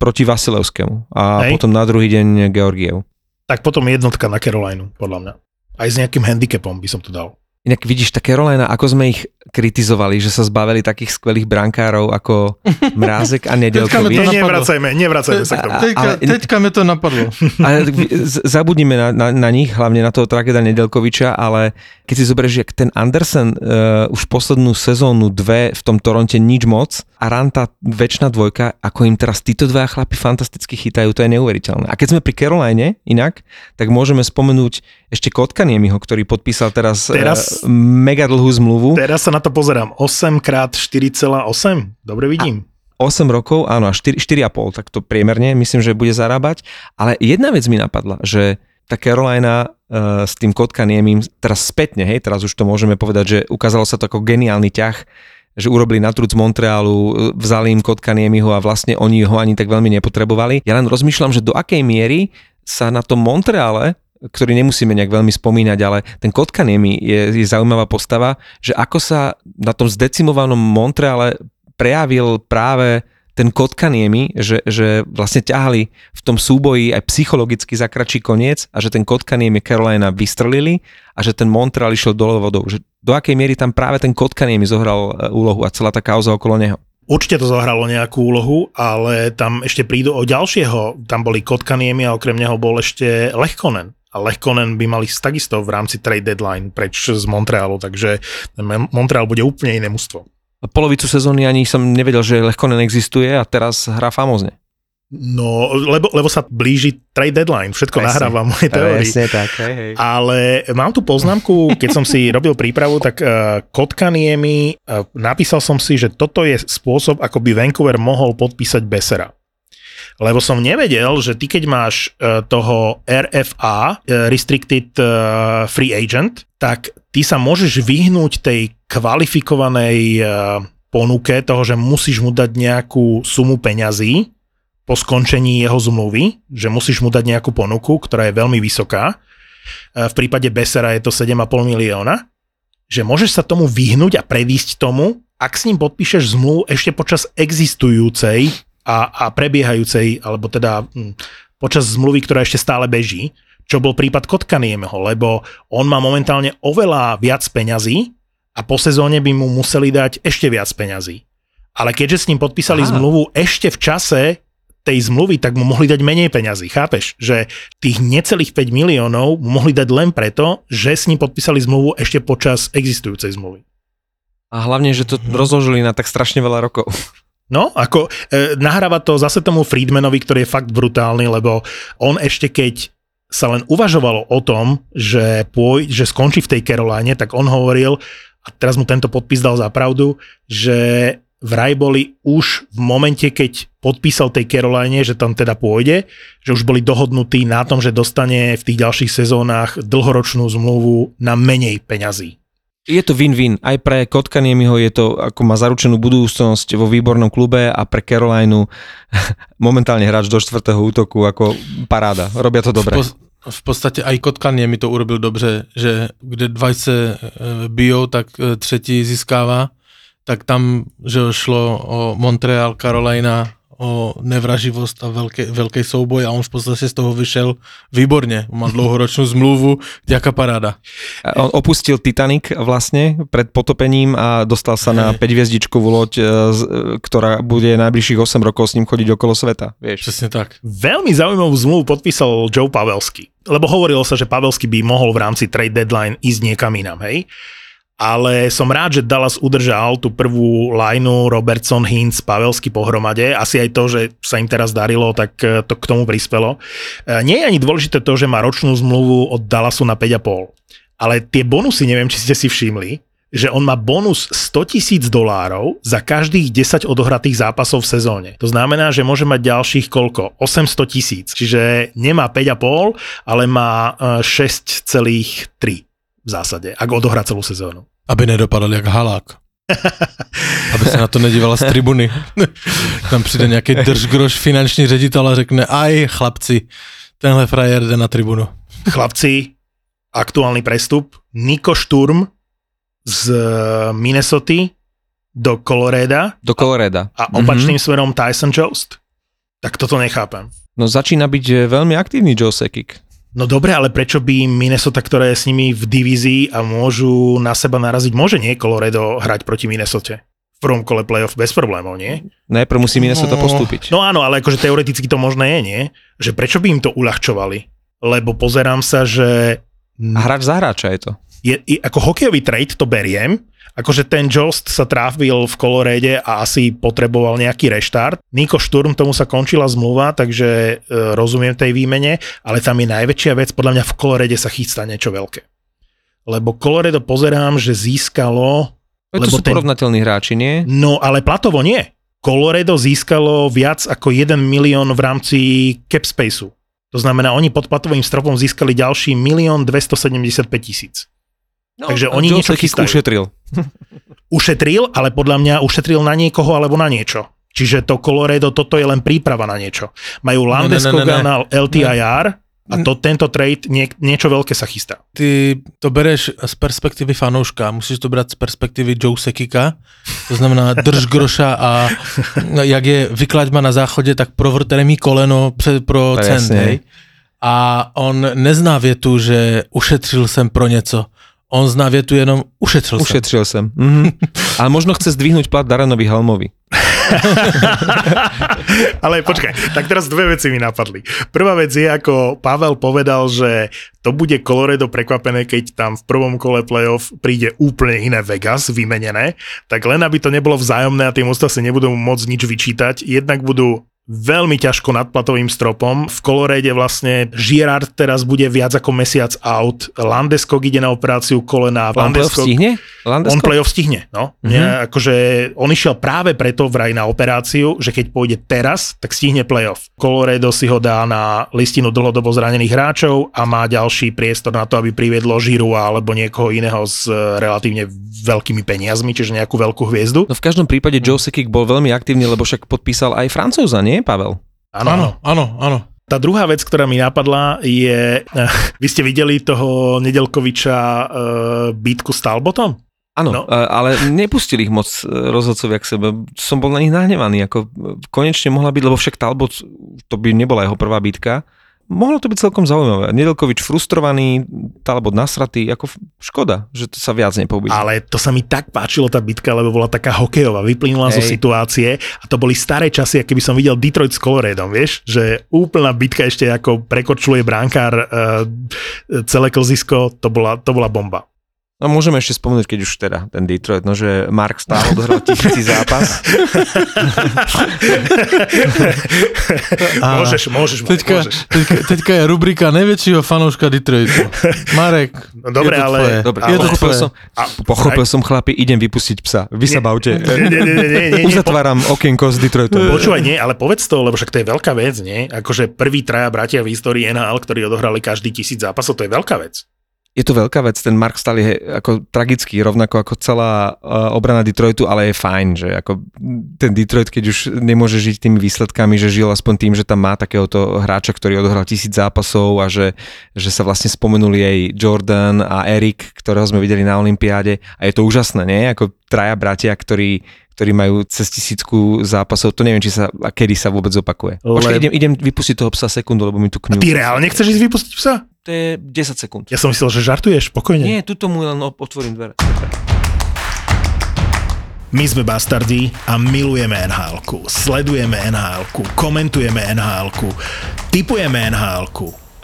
proti Vasilevskému a Hej. potom na druhý deň Georgiev. Tak potom jednotka na Carolinu, podľa mňa. Aj s nejakým handicapom by som to dal. Inak vidíš, tá Carolina, ako sme ich kritizovali, že sa zbavili takých skvelých brankárov ako Mrázek a Teďka mi to Nedelkovič. Napadlo. nevracajme, nevracajme sa k tomu. A- Teďka, ale- teďka mi to napadlo. Ale zabudnime na, na, na nich, hlavne na toho Trageda Nedelkoviča, ale keď si zoberieš, jak ten Andersen uh, už poslednú sezónu dve v tom Toronte nič moc a Ranta väčšina dvojka, ako im teraz títo dva chlapi fantasticky chytajú, to je neuveriteľné. A keď sme pri Caroline inak, tak môžeme spomenúť ešte Kotkaniemiho, ktorý podpísal teraz, Teraz- uh, mega dlhú zmluvu. Teraz sa na to pozerám. 8 krát 4,8. Dobre vidím. 8 rokov, áno, a 4, 4,5, tak to priemerne myslím, že bude zarábať. Ale jedna vec mi napadla, že tá Carolina uh, s tým Kotkaniemim, teraz spätne, hej, teraz už to môžeme povedať, že ukázalo sa to ako geniálny ťah, že urobili na trud z Montrealu, e, vzali im Kotkaniemiho a vlastne oni ho ani tak veľmi nepotrebovali. Ja len rozmýšľam, že do akej miery sa na tom Montreale ktorý nemusíme nejak veľmi spomínať, ale ten Kotkaniemi je, je zaujímavá postava, že ako sa na tom zdecimovanom Montreale prejavil práve ten Kotkaniemi, že, že vlastne ťahali v tom súboji aj psychologicky za kračí koniec a že ten Kotkaniemi Carolina vystrelili a že ten Montreal išiel dole vodou. Že do akej miery tam práve ten Kotkaniemi zohral e, úlohu a celá tá kauza okolo neho. Určite to zohralo nejakú úlohu, ale tam ešte prídu o ďalšieho. Tam boli Kotkaniemi a okrem neho bol ešte Lechkonen. A Lechkonen by mali takisto v rámci trade deadline preč z Montrealu, takže Montreal bude úplne iné mužstvo. A polovicu sezóny ani som nevedel, že Lechkonen existuje a teraz hrá famózne. No, lebo, lebo sa blíži trade deadline, všetko Presne. nahráva moje teórii. Presne tak, hej, hej. Ale mám tu poznámku, keď som si robil prípravu, tak uh, Kotkaniemi, uh, napísal som si, že toto je spôsob, ako by Vancouver mohol podpísať Besera. Lebo som nevedel, že ty keď máš uh, toho RFA, uh, Restricted uh, Free Agent, tak ty sa môžeš vyhnúť tej kvalifikovanej ponuke toho, že musíš mu dať nejakú sumu peňazí po skončení jeho zmluvy, že musíš mu dať nejakú ponuku, ktorá je veľmi vysoká. E, V prípade Besera je to 7,5 milióna. Že môžeš sa tomu vyhnúť a predísť tomu, ak s ním podpíšeš zmluvu ešte počas existujúcej a, a prebiehajúcej, alebo teda hm, počas zmluvy, ktorá ešte stále beží, čo bol prípad Kotkaniemeho, lebo on má momentálne oveľa viac peňazí a po sezóne by mu museli dať ešte viac peňazí. Ale keďže s ním podpísali Aha. zmluvu ešte v čase tej zmluvy, tak mu mohli dať menej peňazí, chápeš? Že tých necelých 5 miliónov mu mohli dať len preto, že s ním podpísali zmluvu ešte počas existujúcej zmluvy. A hlavne, že to rozložili na tak strašne veľa rokov. No, ako e, nahráva to zase tomu Friedmanovi, ktorý je fakt brutálny, lebo on ešte keď sa len uvažovalo o tom, že, pôj, že skončí v tej Caroline, tak on hovoril, a teraz mu tento podpis dal za pravdu, že vraj boli už v momente, keď podpísal tej Caroline, že tam teda pôjde, že už boli dohodnutí na tom, že dostane v tých ďalších sezónach dlhoročnú zmluvu na menej peňazí. Je to win-win. Aj pre Kotkaniemiho je to, ako má zaručenú budúcnosť vo výbornom klube a pre Carolineu momentálne hráč do čtvrtého útoku ako paráda. Robia to dobre. V, podstate aj Kotkanie mi to urobil dobře, že kde dva se e, tak e, třetí získává. Tak tam, že šlo o Montreal, Carolina, o nevraživost a veľký, veľký souboj a on v podstate z toho vyšel výborne. Má dlouhoročnú zmluvu, ďaká paráda. On opustil Titanic vlastne pred potopením a dostal sa na 5 hviezdičkovú loď, e, e, ktorá bude najbližších 8 rokov s ním chodiť okolo sveta. Vieš. Přesně tak. Veľmi zaujímavú zmluvu podpísal Joe Pavelsky. Lebo hovorilo sa, že Pavelsky by mohol v rámci trade deadline ísť niekam inám, hej? Ale som rád, že Dallas udržal tú prvú lineu Robertson, Hintz, Pavelsky pohromade. Asi aj to, že sa im teraz darilo, tak eh, to k tomu prispelo. Eh, Nie je ani dôležité to, že má ročnú zmluvu od Dallasu na 5,5. Ale tie bonusy, neviem, či ste si všimli, že on má bonus 100 tisíc dolárov za každých 10 odohratých zápasov v sezóne. To znamená, že môže mať ďalších koľko? 800 tisíc. Čiže nemá 5,5, ale má eh, 6,3 v zásade, ak odohrá celú sezónu. Aby nedopadal jak halák. Aby se na to nedívala z tribuny. Tam přijde nějaký držgroš finanční ředitel a řekne, aj chlapci, tenhle frajer jde na tribunu. Chlapci, aktuálny prestup, Niko Šturm z Minnesota do Coloreda Do Coloreda. a opačným mm-hmm. smerom Tyson Jost. Tak toto nechápem. No začína byť veľmi aktívny Joe Sekik. No dobre, ale prečo by Minnesota, ktorá je s nimi v divízii a môžu na seba naraziť, môže nie Colorado hrať proti Minnesota? V prvom kole playoff bez problémov, nie? Najprv musí Minnesota No. postúpiť. No áno, ale akože teoreticky to možné je, nie? Že prečo by im to uľahčovali? Lebo pozerám sa, že A hráč za hráča je to. je, ako hokejový trade to beriem, akože ten Jost sa trávil v Kolorede a asi potreboval nejaký reštart. Niko Šturm, tomu sa končila zmluva, takže e, rozumiem tej výmene, ale tam je najväčšia vec, podľa mňa v Kolorede sa chystá niečo veľké. Lebo Coloredo pozerám, že získalo, To lebo sú ten- porovnateľní hráči, nie? no ale platovo nie. Colorado získalo viac ako 1 milión v rámci cap spaceu. To znamená, oni pod platovým stropom získali ďalší 1 275 tisíc. No, Takže oni Joe niečo chystajú. ušetril. ušetril, ale podľa mňa ušetril na niekoho alebo na niečo. Čiže to Colorado, toto je len príprava na niečo. Majú Landeskogana, ne. LTIR a to, tento trade, nie, niečo veľké sa chystá. Ty to bereš z perspektivy fanouška, musíš to brát z perspektivy Joe Sekika, to znamená drž groša a jak je vyklaďma na záchodě, tak provrtere mi koleno pro cent. A on nezná větu, že ušetřil jsem pro něco. On zná větu jenom ušetřil, jsem. Ušetril som. Mhm. Ale možno chce zdvihnúť plat Daranovi Helmovi. Ale počkaj, tak teraz dve veci mi napadli. Prvá vec je, ako Pavel povedal, že to bude Colorado prekvapené, keď tam v prvom kole playoff príde úplne iné Vegas vymenené, tak len aby to nebolo vzájomné a tie mústva si nebudú môcť nič vyčítať, jednak budú veľmi ťažko nad platovým stropom. V Colorade vlastne Girard teraz bude viac ako mesiac out. Landeskog ide na operáciu kolena. On playoff stihne? On Landesko? playoff stihne, no. Mm-hmm. Nie, akože on išiel práve preto vraj na operáciu, že keď pôjde teraz, tak stihne playoff. Colorado si ho dá na listinu dlhodobo zranených hráčov a má ďalší priestor na to, aby priviedlo Žirua alebo niekoho iného s e, relatívne veľkými peniazmi, čiže nejakú veľkú hviezdu. No v každom prípade Joe Sekik bol veľmi aktívny, lebo však podpísal aj Francúza, nie Pavel? Áno, áno. Ano, ano, ano. Tá druhá vec, ktorá mi napadla, je, vy ste videli toho Nedelkoviča uh, bitku s Talbotom? Áno, No. no. ale nepustili ich moc e, rozhodcovia k sebe. Som bol na nich nahnevaný. Ako, e, konečne mohla byť, lebo však Talbot, to by nebola jeho prvá bitka. Mohlo to byť celkom zaujímavé. Nedelkovič frustrovaný, Talbot nasratý, ako škoda, že to sa viac nepouvidí. Ale to sa mi tak páčilo tá bitka, lebo bola taká hokejová, vyplynula zo Hej. situácie a to boli staré časy, aké by som videl Detroit s Coloredom, vieš, že úplná bitka ešte ako prekočľuje bránkár uh, celé klzisko, to bola, to bola bomba. No môžeme ešte spomenúť, keď už teda ten Detroit, no že Mark stále odohral tisíci zápas. A Môžeš, môžeš, Teďka, môžeš. teďka, teďka je rubrika najväčšieho fanouška Detroitu. Marek, No dobre, je to ale... tvoje. Dobre, ale, pochopil tvoje. som, A, pochopil som chlapi, idem vypustiť psa. Vy sa bavte. Uzatváram okienko s Detroitom. Počúvaj, nie, ale povedz to, lebo však to je veľká vec, nie? Akože prvý traja bratia v histórii NHL, ktorí odohrali každý tisíc zápasov, to je veľká vec. Je to veľká vec, ten Mark Stahl je ako tragický, rovnako ako celá uh, obrana Detroitu, ale je fajn, že ako ten Detroit, keď už nemôže žiť tými výsledkami, že žil aspoň tým, že tam má takéhoto hráča, ktorý odohral tisíc zápasov a že, že sa vlastne spomenuli aj Jordan a Erik, ktorého sme videli na Olympiáde a je to úžasné, nie? Ako traja bratia, ktorí ktorí majú cez tisícku zápasov, to neviem, či sa, a kedy sa vôbec opakuje. Le- Počkaj, idem, idem vypustiť toho psa sekundu, lebo mi tu kňú. Ty reálne chceš ísť vypustiť psa? To je 10 sekúnd. Ja som myslel, že žartuješ, pokojne. Nie, tuto mu len otvorím dvere. My sme bastardi a milujeme nhl Sledujeme nhl komentujeme nhl typujeme nhl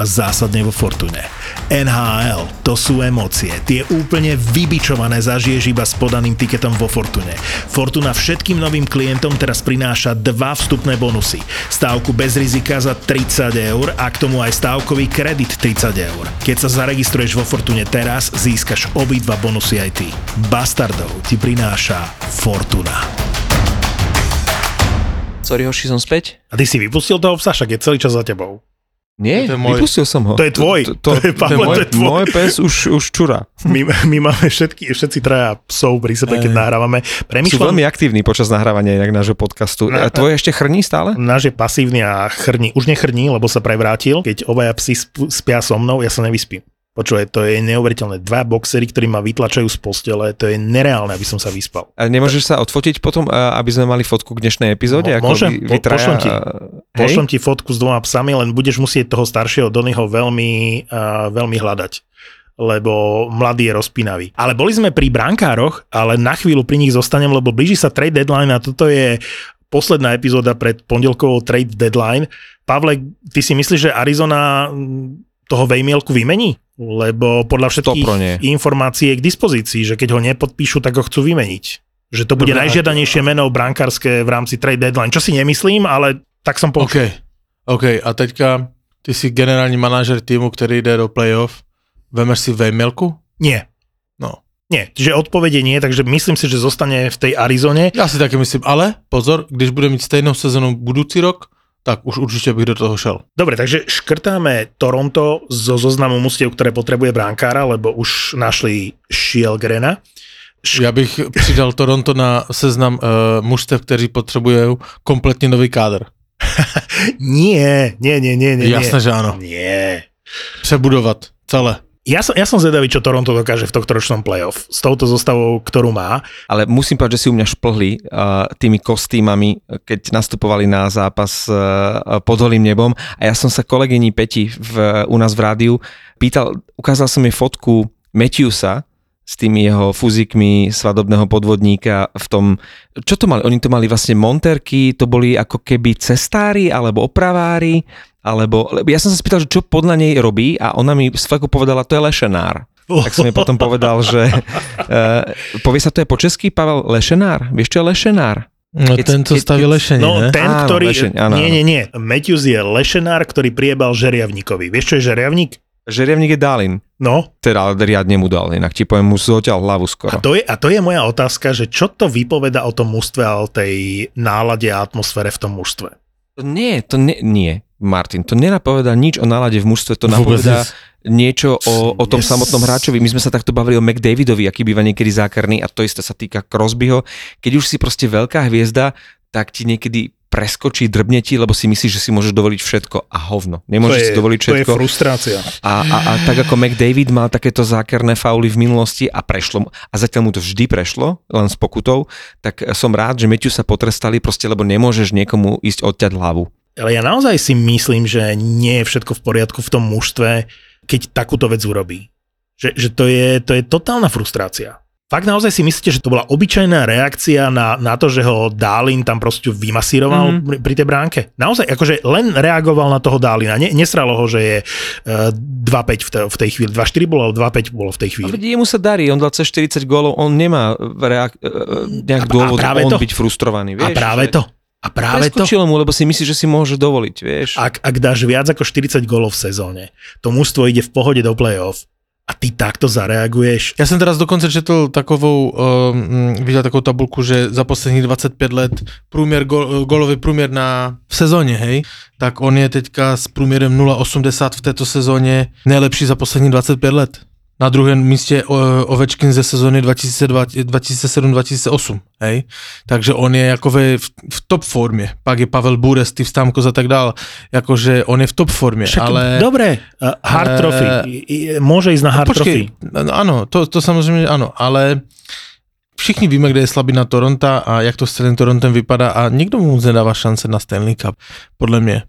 a zásadne vo Fortune. NHL, to sú emócie. Tie úplne vybičované zažiješ iba s podaným tiketom vo Fortune. Fortuna všetkým novým klientom teraz prináša dva vstupné bonusy. Stávku bez rizika za 30 eur a k tomu aj stávkový kredit 30 eur. Keď sa zaregistruješ vo Fortune teraz, získaš obidva bonusy aj ty. Bastardov ti prináša Fortuna. Sorry, hoši, som späť. A ty si vypustil toho psa, však je celý čas za tebou. Nie, To je môj. vypustil som ho. To je tvoj. To je, Pavle, môj, to je tvoj. môj pes už, už čura. My, my máme všetky, všetci traja psov pri sebe, keď nahrávame. Sú Premýšľam, veľmi aktívni počas nahrávania inak nášho podcastu. Na- A tvoj ešte chrní stále? náš je pasívny a chrní. Už nechrní, lebo sa prevrátil. Keď obaja psi sp- spia so mnou, ja sa nevyspím. Počúvaj, to je neuveriteľné. Dva boxery, ktorí ma vytlačajú z postele, to je nereálne, aby som sa vyspal. A nemôžeš sa odfotiť potom, aby sme mali fotku k dnešnej epizóde? Mo- môžem, vy, po- vy traja, pošlem ti. Hej? ti fotku s dvoma psami, len budeš musieť toho staršieho Donnyho veľmi, uh, veľmi hľadať lebo mladý je rozpínavý. Ale boli sme pri brankároch, ale na chvíľu pri nich zostanem, lebo blíži sa trade deadline a toto je posledná epizóda pred pondelkovou trade deadline. Pavle, ty si myslíš, že Arizona toho Vejmielku vymení? Lebo podľa všetkých informácií je k dispozícii, že keď ho nepodpíšu, tak ho chcú vymeniť. Že to bude Dobre, najžiadanejšie meno brankárske v rámci trade deadline. Čo si nemyslím, ale tak som OK, poučil. OK, a teďka ty jsi generální manažer týmu, který jde do playoff, vemeš si Vejmelku? Nie. No. Nie, čiže odpovede nie, takže myslím si, že zostane v tej Arizone. Já si taky myslím, ale pozor, když bude mít stejnou sezonu budoucí rok, tak už určitě bych do toho šel. Dobre, takže škrtáme Toronto zo zoznamu mustiev, ktoré potrebuje bránkára, lebo už našli Shielgrena. Já bych přidal Toronto na seznam uh, mužstev, kteří potřebují kompletně nový kádr. Nie, nie, nie, nie, nie. Jasné, že áno. Nie. Přebudovat celé. Ja som, ja som zvedavý, čo Toronto dokáže v tohto ročnom playoff s touto zostavou, ktorú má. Ale musím povedať, že si u mňa šplhli uh, tými kostýmami, keď nastupovali na zápas uh, pod holým nebom. A ja som sa kolegyni Peti v, u nás v rádiu pýtal, ukázal som jej fotku Matthewsa s tými jeho fuzikmi svadobného podvodníka v tom, čo to mali? Oni to mali vlastne monterky, to boli ako keby cestári alebo opravári, alebo, lebo ja som sa spýtal, že čo podľa nej robí a ona mi s fleku povedala, to je lešenár. Tak som jej potom povedal, že uh, povie sa to aj po česky, Pavel, lešenár? Vieš čo je lešenár? No Keď- ten, co keď- staví lešení, No, ne? ten, Áno, ktorý... lešeň, áno, nie, nie, nie. Matthews je lešenár, ktorý priebal žeriavníkovi. Vieš, čo je žeriavník? Žeriavník je Dalin. No, Teda riadne mu dal, inak ti poviem, mu zoťal hlavu A skoro. to, je, a to je moja otázka, že čo to vypoveda o tom mužstve a o tej nálade a atmosfére v tom mužstve? Nie, to nie, nie, Martin, to nenapovedá nič o nálade v mužstve, to Vôbec napovedá niečo o, o tom Yes. samotnom hráčovi. My sme sa takto bavili o McDavidovi, aký býva niekedy zákerný a to isté sa týka Crosbyho. Keď už si proste veľká hviezda, tak ti niekedy preskočí, drbne ti, lebo si myslíš, že si môžeš dovoliť všetko a hovno. Nemôžeš si dovoliť to je všetko. frustrácia. A, a, a tak ako McDavid mal takéto zákerné fauly v minulosti a prešlo a zatiaľ mu to vždy prešlo, len s pokutou, tak som rád, že Matthew sa potrestali proste, lebo nemôžeš niekomu ísť odťať hlavu. Ale ja naozaj si myslím, že nie je všetko v poriadku v tom mužstve, keď takúto vec urobí. Že, že to, je, to je totálna frustrácia. Fakt naozaj si myslíte, že to bola obyčajná reakcia na, na to, že ho Dálin tam proste vymasíroval mm-hmm. pri, pri tej bránke? Naozaj, akože len reagoval na toho Dálina. Ne, nesralo ho, že je uh, 2-5 v, te, v tej chvíli. 2-4 bolo, 2-5 bolo v tej A chvíli. veď jemu sa darí, on dal cez 40 gólov, on nemá reak- e, A- a nejak dôvod práve on to. byť frustrovaný. A Vieš, práve že to. A práve to. Preskočilo mu, lebo si myslí, že si môže dovoliť, vieš. Ak, ak dáš viac ako 40 gólov v sezóne, to mužstvo ide v pohode do play-off a ty takto zareaguješ. Já jsem teraz dokonce četl takovou, um, viděl takovou tabulku, že za posledních 25 let průměr, go, golový průměr na, v sezóně, hej, tak on je teďka s průměrem 0,80 v této sezóně nejlepší za posledních 25 let. Na druhém místě Ovečkin ze sezóny 2007-2008, hej. Takže on je jako ve, v, v top formě. Pak je Pavel Bure, Steve Stamkos a tak dál. Jakože on je v top formě, Však, ale... Dobre, uh, hard Eh, trophy. I- Môže ísť na hard Počkej, trophy. no, ano, to, to samozřejmě ano, ale všichni víme, kde je slabina Toronta a jak to s celým Torontem vypadá a nikdo mu nedává šance na Stanley Cup, podle mě.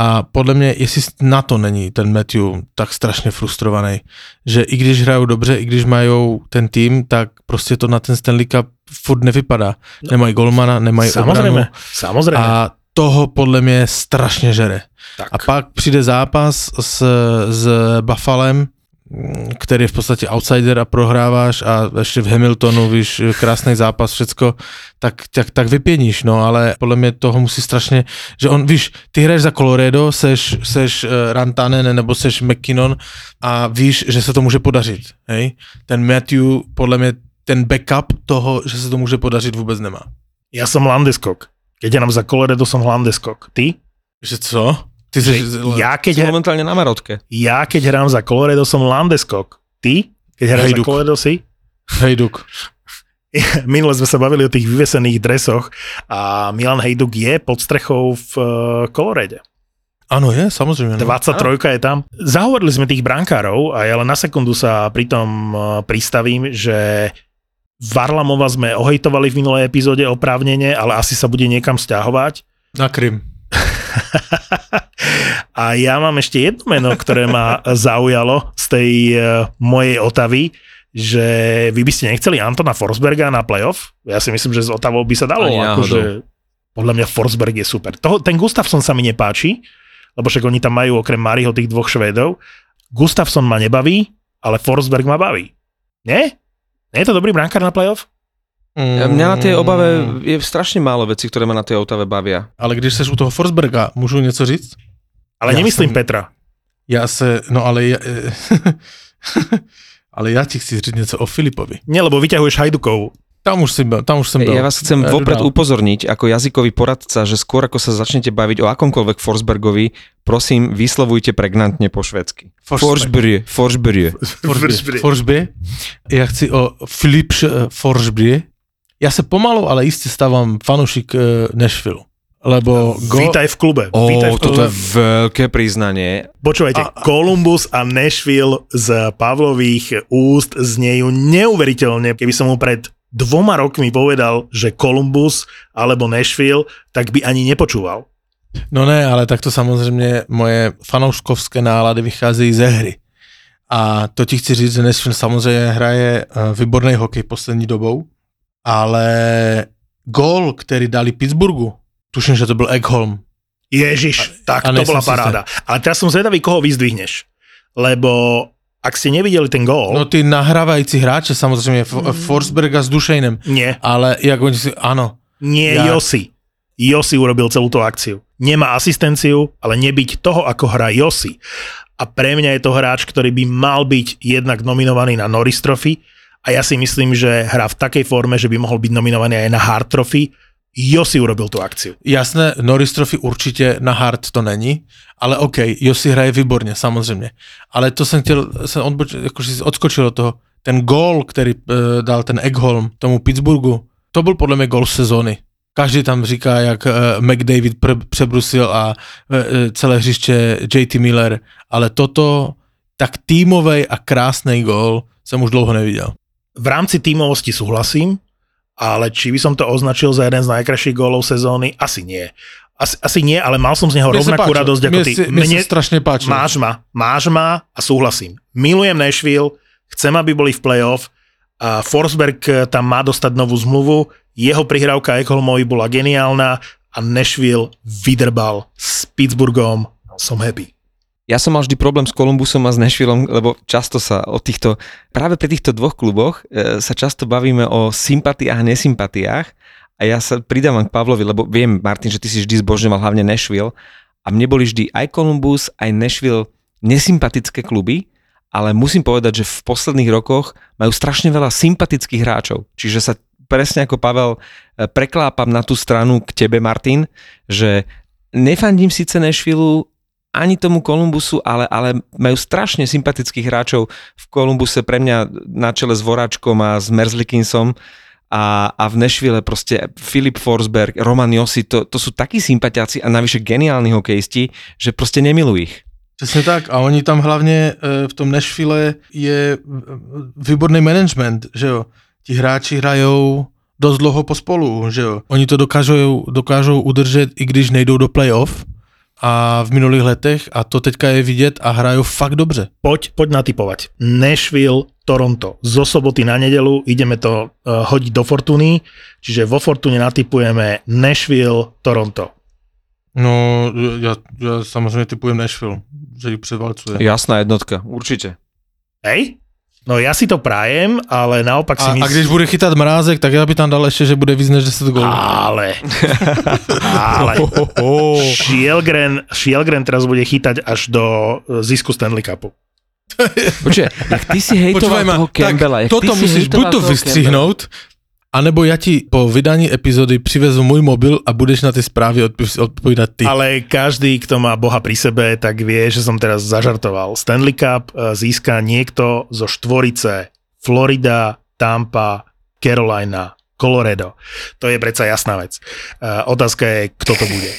A podle mě, jestli na to není ten Matthew tak strašně frustrovaný, že i když hrajou dobře, i když mají ten tým, tak prostě to na ten Stanley Cup furt nevypadá. Nemají golmana, nemají Samozrejme, obranu samozrejme. a toho podle mě strašně žere. tak. A pak přijde zápas s, s Buffalem, který je v podstatě outsider a prohráváš a ještě v Hamiltonu, víš, krásný zápas, všecko, tak, tak, tak vypěníš, no, ale podle mě toho musí strašně, že on, víš, ty hraješ za Colorado, seš, seš uh, Rantanen nebo seš McKinnon a víš, že se to může podařit, hej? Ten Matthew, podle mě ten backup toho, že se to může podařit, vůbec nemá. Ja som Landeskog. Keď hrám za Colorado, som Landeskog. Ty? Že co? Ty jsi, Ja Keď je momentálne na Marotke. ja keď hrám za Colorado, som Landeskog. Ty? Keď hráš za Hejduk. Colorado, si? Hejduk. Minule sme sa bavili o tých vyvesených dresoch a Milan Hejduk je pod strechou v uh, Colorade. Ano, je, samozřejmě. No. 23 je tam. Zahovorili sme tých brankárov a ja len na sekundu sa pri tom uh, pristavím, že Varlamova sme ohejtovali v minulej epizóde oprávnene, ale asi sa bude niekam stiahovať. Na Krym. A ja mám ešte jedno meno, ktoré ma zaujalo z tej uh, mojej Otavy, že vy by ste nechceli Antona Forsberga na playoff? Ja si myslím, že z Otavou by sa dalo. Akože, podľa mňa Forsberg je super. Toho, ten Gustafsson sa mi nepáči, lebo však oni tam majú okrem Mariho tých dvoch Švédov. Gustafsson ma nebaví, ale Forsberg ma baví. Nie? Nie je to dobrý brankár na playoff? Mm. Mňa na tej obave je strašne málo vecí, ktoré ma na tej obave bavia. Ale když seš u toho Forsberga, můžu něco říct? Ale Ja nemyslím som- Petra. Já se, no ale já, ale já ti chci říct něco o Filipovi. Nie, lebo vyťahuješ Hajdukov. Tam už, si tam už jsem byl. Ja vás chcem Ja vopred upozorniť ako jazykový poradca, že skôr ako sa začnete baviť o akomkoľvek Forsbergovi, prosím, vyslovujte pregnantne po švedsky. Forsberg. Forsberg. Forsberg. Já chci o Filip Forsby. Já se pomalu, ale jistě stávám fanoušik uh, Nashville. Lebo go, Vítaj v klube. Ó, Vítaj v toto klube. je veľké priznanie. Počúvajte, a, Columbus a Nashville z Pavlových úst znejú neuveriteľne. Keby som mu pred dvoma rokmi povedal, že Columbus alebo Nashville, tak by ani nepočúval. No ne, ale tak to samozřejmě moje fanouškovské nálady vycházejí ze hry. A to ti chci říct, že Nashville samozřejmě hraje eh, výborný hokej poslední dobou, ale gól, který dali Pittsburghu, tuším, že to byl Eggholm, Ježiš, tak a to bola paráda. Ale teraz som zvedavý, koho vyzdvihneš. Lebo ak ste nevideli ten gól, No ty nahrávající hráče samozřejmě, F- Forsberga s Dušejnem, nie, ale jak oni si, ano, nie Ja- Josi. Josi urobil celú tú akciu. Nemá asistenciu, ale nebyť toho, ako hrá Josi. A pre mňa je to hráč, ktorý by mal byť jednak nominovaný na Norris Trophy a ja si myslím, že hrá v takej forme, že by mohol byť nominovaný aj na Hart Trophy. Josi urobil tú akciu. jasné, Norris Trophy určitě na hard to není, ale OK, Josi hraje výborně, samozřejmě. Ale to jsem chtěl, jsem odboč, jakože si odskočil od toho, ten gól, který uh, dal ten Eggholm tomu Pittsburghu, to byl podle mě gól sezóny. Každý tam říká, jak uh, McDavid pre, přebrusil a uh, celé hřiště JT Miller, ale toto, tak týmovej a krásný gól jsem už dlouho neviděl. V rámci tímovosti súhlasím, ale či by som to označil za jeden z najkrajších gólov sezóny? Asi nie. Asi, asi nie, ale mal som z neho Mne rovnakú páčil. radosť ako Mne ty. si- mne sa strašne páčilo. Máš ma, máš ma a súhlasím. Milujem Nashville, chcem, aby boli v playoff, A Forsberg eh, tam má dostať novú zmluvu, jeho prihrávka Ekholmovi bola geniálna a Nashville vydrbal s Pittsburghom. Som happy. Ja som mal vždy problém s Kolumbusom a s Nashvilleom, lebo často sa o týchto, práve pri týchto dvoch kluboch e, sa často bavíme o sympatiách a nesympatiách a ja sa pridávam k Pavlovi, lebo viem, Martin, že ty si vždy zbožňoval hlavne Nashville a mne boli vždy aj Columbus, aj Nashville nesympatické kluby, ale musím povedať, že v posledných rokoch majú strašne veľa sympatických hráčov. Čiže sa presne ako Pavel e, preklápam na tú stranu k tebe, Martin, že nefandím síce Nashville, ani tomu Kolumbusu, ale, ale majú strašne sympatických hráčov v Kolumbuse pre mňa na čele s Voráčkom a s Merzlikinsom a, a v Nešvile proste Filip Forsberg, Roman Josi, to, to sú takí sympatiáci a navyše geniálni hokejisti, že proste nemilujú ich. Přesně tak a oni tam hlavně e, v tom Nashville je výborný management, že jo. Ti hráči hrajou dost dlouho pospolu, že jo. Oni to dokážou, dokážou udržet, i když nejdou do playoff a v minulých letech a to teďka je vidět a hrajou fakt dobře. Poď, poď natypovať. Nashville, Toronto. Zo soboty na nedelu ideme to uh, hodiť do Fortuny, čiže vo Fortune natypujeme Nashville, Toronto. No, já, já samozřejmě typujem Nashville, že ji převalcuje. Jasná jednotka, určite. Hej? No ja si to prajem, ale naopak si A, a myslím... když bude chytat mrázek, tak já by tam dal ještě, že bude víc než 10 gólů. Ale, ale, Šielgren, Šielgren teraz bude chytať až do e, zisku Stanley Cupu. Počuaj, jak ty si hejtoval Počúvaj ma, toho Campbella, tak toto musíš buď to toho vystřihnout, anebo já ti po vydání epizody přivezu můj mobil a budeš na ty zprávy odp- ty. Ale každý, kto má Boha pri sebe, tak vie, že som teraz zažartoval. Stanley Cup e, získa niekto zo štvorice Florida, Tampa, Carolina, Colorado. To je predsa jasná vec. Uh, otázka je, kto to bude.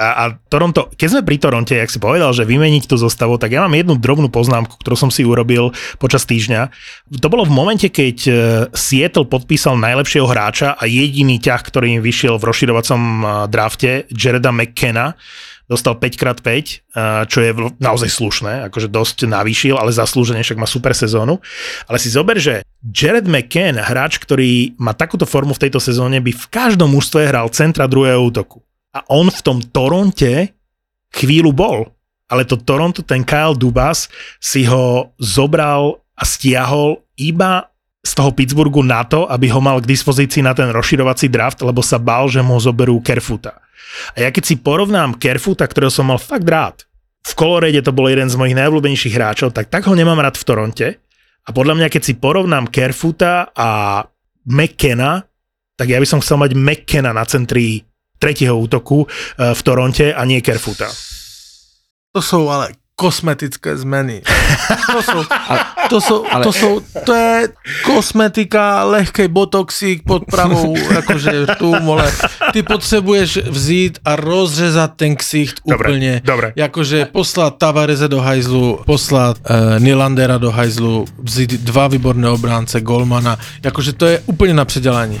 A, a Toronto, keď sme pri Toronte, jak si povedal, že vymeniť tú zostavu, tak ja mám jednu drobnú poznámku, ktorú som si urobil počas týždňa. To bolo v momente, keď eh, Seattle podpísal najlepšieho hráča a jediný ťah, ktorý im vyšiel v rozširovacom eh, drafte, Jareda McKenna, dostal 5x5, eh, čo je naozaj slušné, akože dosť navýšil, ale zaslúžene, však má super sezónu. Ale si zober, že Jared McCann, hráč, ktorý má takúto formu v tejto sezóne, by v každom mužstve hral centra druhého útoku. A on v tom Toronte chvíľu bol. Ale to Toronto, ten Kyle Dubas si ho zobral a stiahol iba z toho Pittsburghu na to, aby ho mal k dispozícii na ten rozširovací draft, lebo sa bál, že mu zoberú Kerfuta. A ja keď si porovnám Kerfuta, ktorého som mal fakt rád, v Colorade to bol jeden z mojich najobľúbenejších hráčov, tak tak ho nemám rád v Toronte. A podľa mňa, keď si porovnám Kerfuta a McKenna, tak ja by som chcel mať McKenna na centri tretieho útoku eh, v Toronte a nie Kerfuta. To jsou ale kosmetické zmeny. To jsou, to jsou, ale- to jsou, to je kosmetika, lehký botoxík pod pravou, jakože tu, vole. Ty potřebuješ vzít a rozřezat ten ksicht Dobre, úplně. dobre. Jakože poslat Tavareze do hajzlu, poslat uh, Nylandera do hajzlu, vzít dva výborné obránce, Golmana, jakože to je úplně na předělání.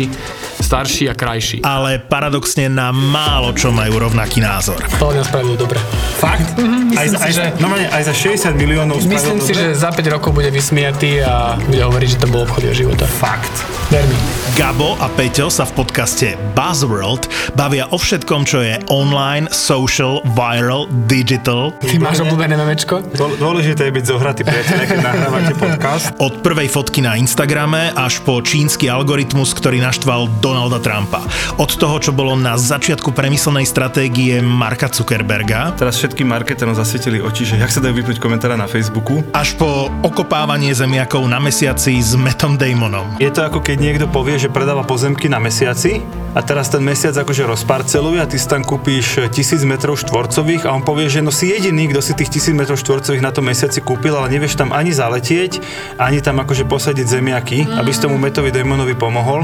starší a krajší. ale paradoxne na málo čo majú rovnaký názor. To mňa spravil dobre. Fakt? Mhm, aj, za- si, aj, že- no, aj za 60 miliónov Myslím si, dobre? že za 5 rokov bude vysmiatý a bude hovoriť, že to bol obchod jeho života. Fakt. Ver. Gabo a Peťo sa v podcaste Buzzworld bavia o všetkom, čo je online, social, viral, digital. Ty máš obľúbené memečko? Dô- Dôležité je byť zohratý priateľe, keď nahrávate podcast. Od prvej fotky na Instagrame až po čínsky algoritmus, ktorý naštval Donalda Trumpa. Od toho, čo bolo na začiatku premyslenej stratégie Marka Zuckerberga, Teraz všetkým marketerom zasvietili oči, že jak sa dajú vypnúť komentára na Facebooku. až po okopávanie zemiakov na mesiaci s Metom Damonom. Je to ako keď niekto povie, že predáva pozemky na mesiaci a teraz ten mesiac akože rozparceluje a ty si tam kúpíš tisíc metrov štvorcových a on povie, že no si jediný, kto si tých tisíc metrov štvorcových na tom mesiaci kúpil, ale nevieš tam ani zaletieť, ani tam akože posadiť zemiaky, aby si tomu Metovi Damonovi pomohol.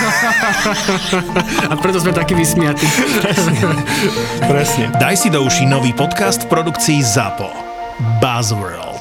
A preto sme takí vysmiatí. Presne. Daj si do uší nový podcast v produkcii ZAPO. Buzzworld.